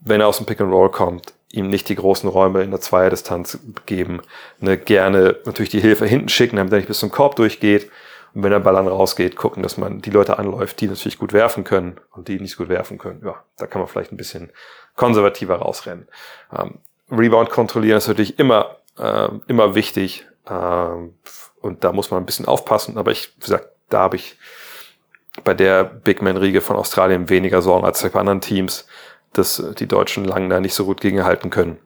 wenn er aus dem Pick and Roll kommt, ihm nicht die großen Räume in der Zweierdistanz geben, ne, gerne natürlich die Hilfe hinten schicken, damit er nicht bis zum Korb durchgeht. Und wenn der Ball dann rausgeht, gucken, dass man die Leute anläuft, die natürlich gut werfen können und die nicht gut werfen können. Ja, da kann man vielleicht ein bisschen konservativer rausrennen. Ähm, Rebound kontrollieren ist natürlich immer, äh, immer wichtig. Ähm, und da muss man ein bisschen aufpassen. Aber ich, wie gesagt, da habe ich bei der Big Man-Riege von Australien weniger Sorgen als bei anderen Teams, dass die Deutschen lang da nicht so gut gegenhalten können.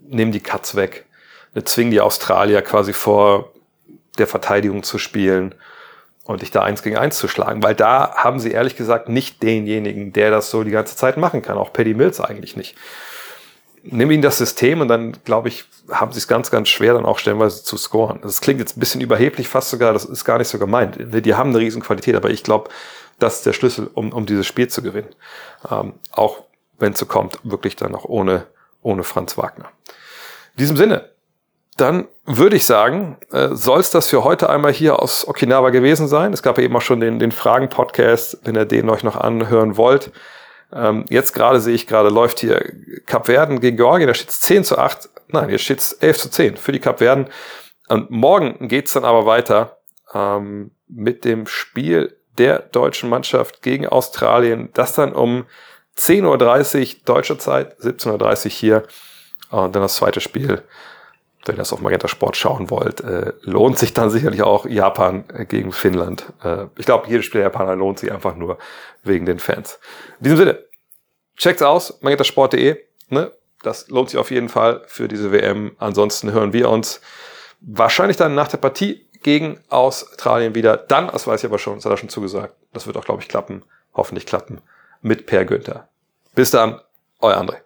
Nehmen die Cuts weg, zwingen die Australier quasi vor, der Verteidigung zu spielen und dich da eins gegen eins zu schlagen, weil da haben sie ehrlich gesagt nicht denjenigen, der das so die ganze Zeit machen kann, auch Paddy Mills eigentlich nicht. Nimm ihnen das System und dann, glaube ich, haben sie es ganz, ganz schwer, dann auch stellenweise zu scoren. Das klingt jetzt ein bisschen überheblich, fast sogar, das ist gar nicht so gemeint. Die haben eine riesen Qualität, aber ich glaube, das ist der Schlüssel, um, um dieses Spiel zu gewinnen. Ähm, auch wenn es so kommt, wirklich dann noch ohne, ohne Franz Wagner. In diesem Sinne, dann würde ich sagen, äh, soll es das für heute einmal hier aus Okinawa gewesen sein. Es gab ja eben auch schon den, den Fragen-Podcast, wenn ihr den euch noch anhören wollt. Ähm, jetzt gerade sehe ich gerade, läuft hier Kap Verden gegen Georgien, da steht es 10 zu 8. Nein, hier steht es 11 zu 10 für die Kap Verden. Und morgen geht's dann aber weiter ähm, mit dem Spiel der deutschen Mannschaft gegen Australien. Das dann um 10.30 Uhr deutscher Zeit, 17.30 Uhr hier. Und dann das zweite Spiel, wenn ihr das auf Magenta Sport schauen wollt, äh, lohnt sich dann sicherlich auch Japan gegen Finnland. Äh, ich glaube, jedes Spiel der Japaner lohnt sich einfach nur wegen den Fans. In diesem Sinne, checkt's aus, magentasport.de. Ne? Das lohnt sich auf jeden Fall für diese WM. Ansonsten hören wir uns wahrscheinlich dann nach der Partie gegen Australien wieder. Dann, das weiß ich aber schon, das hat er schon zugesagt. Das wird auch, glaube ich, klappen. Hoffentlich klappen. Mit Per Günther. Bis dann, euer André.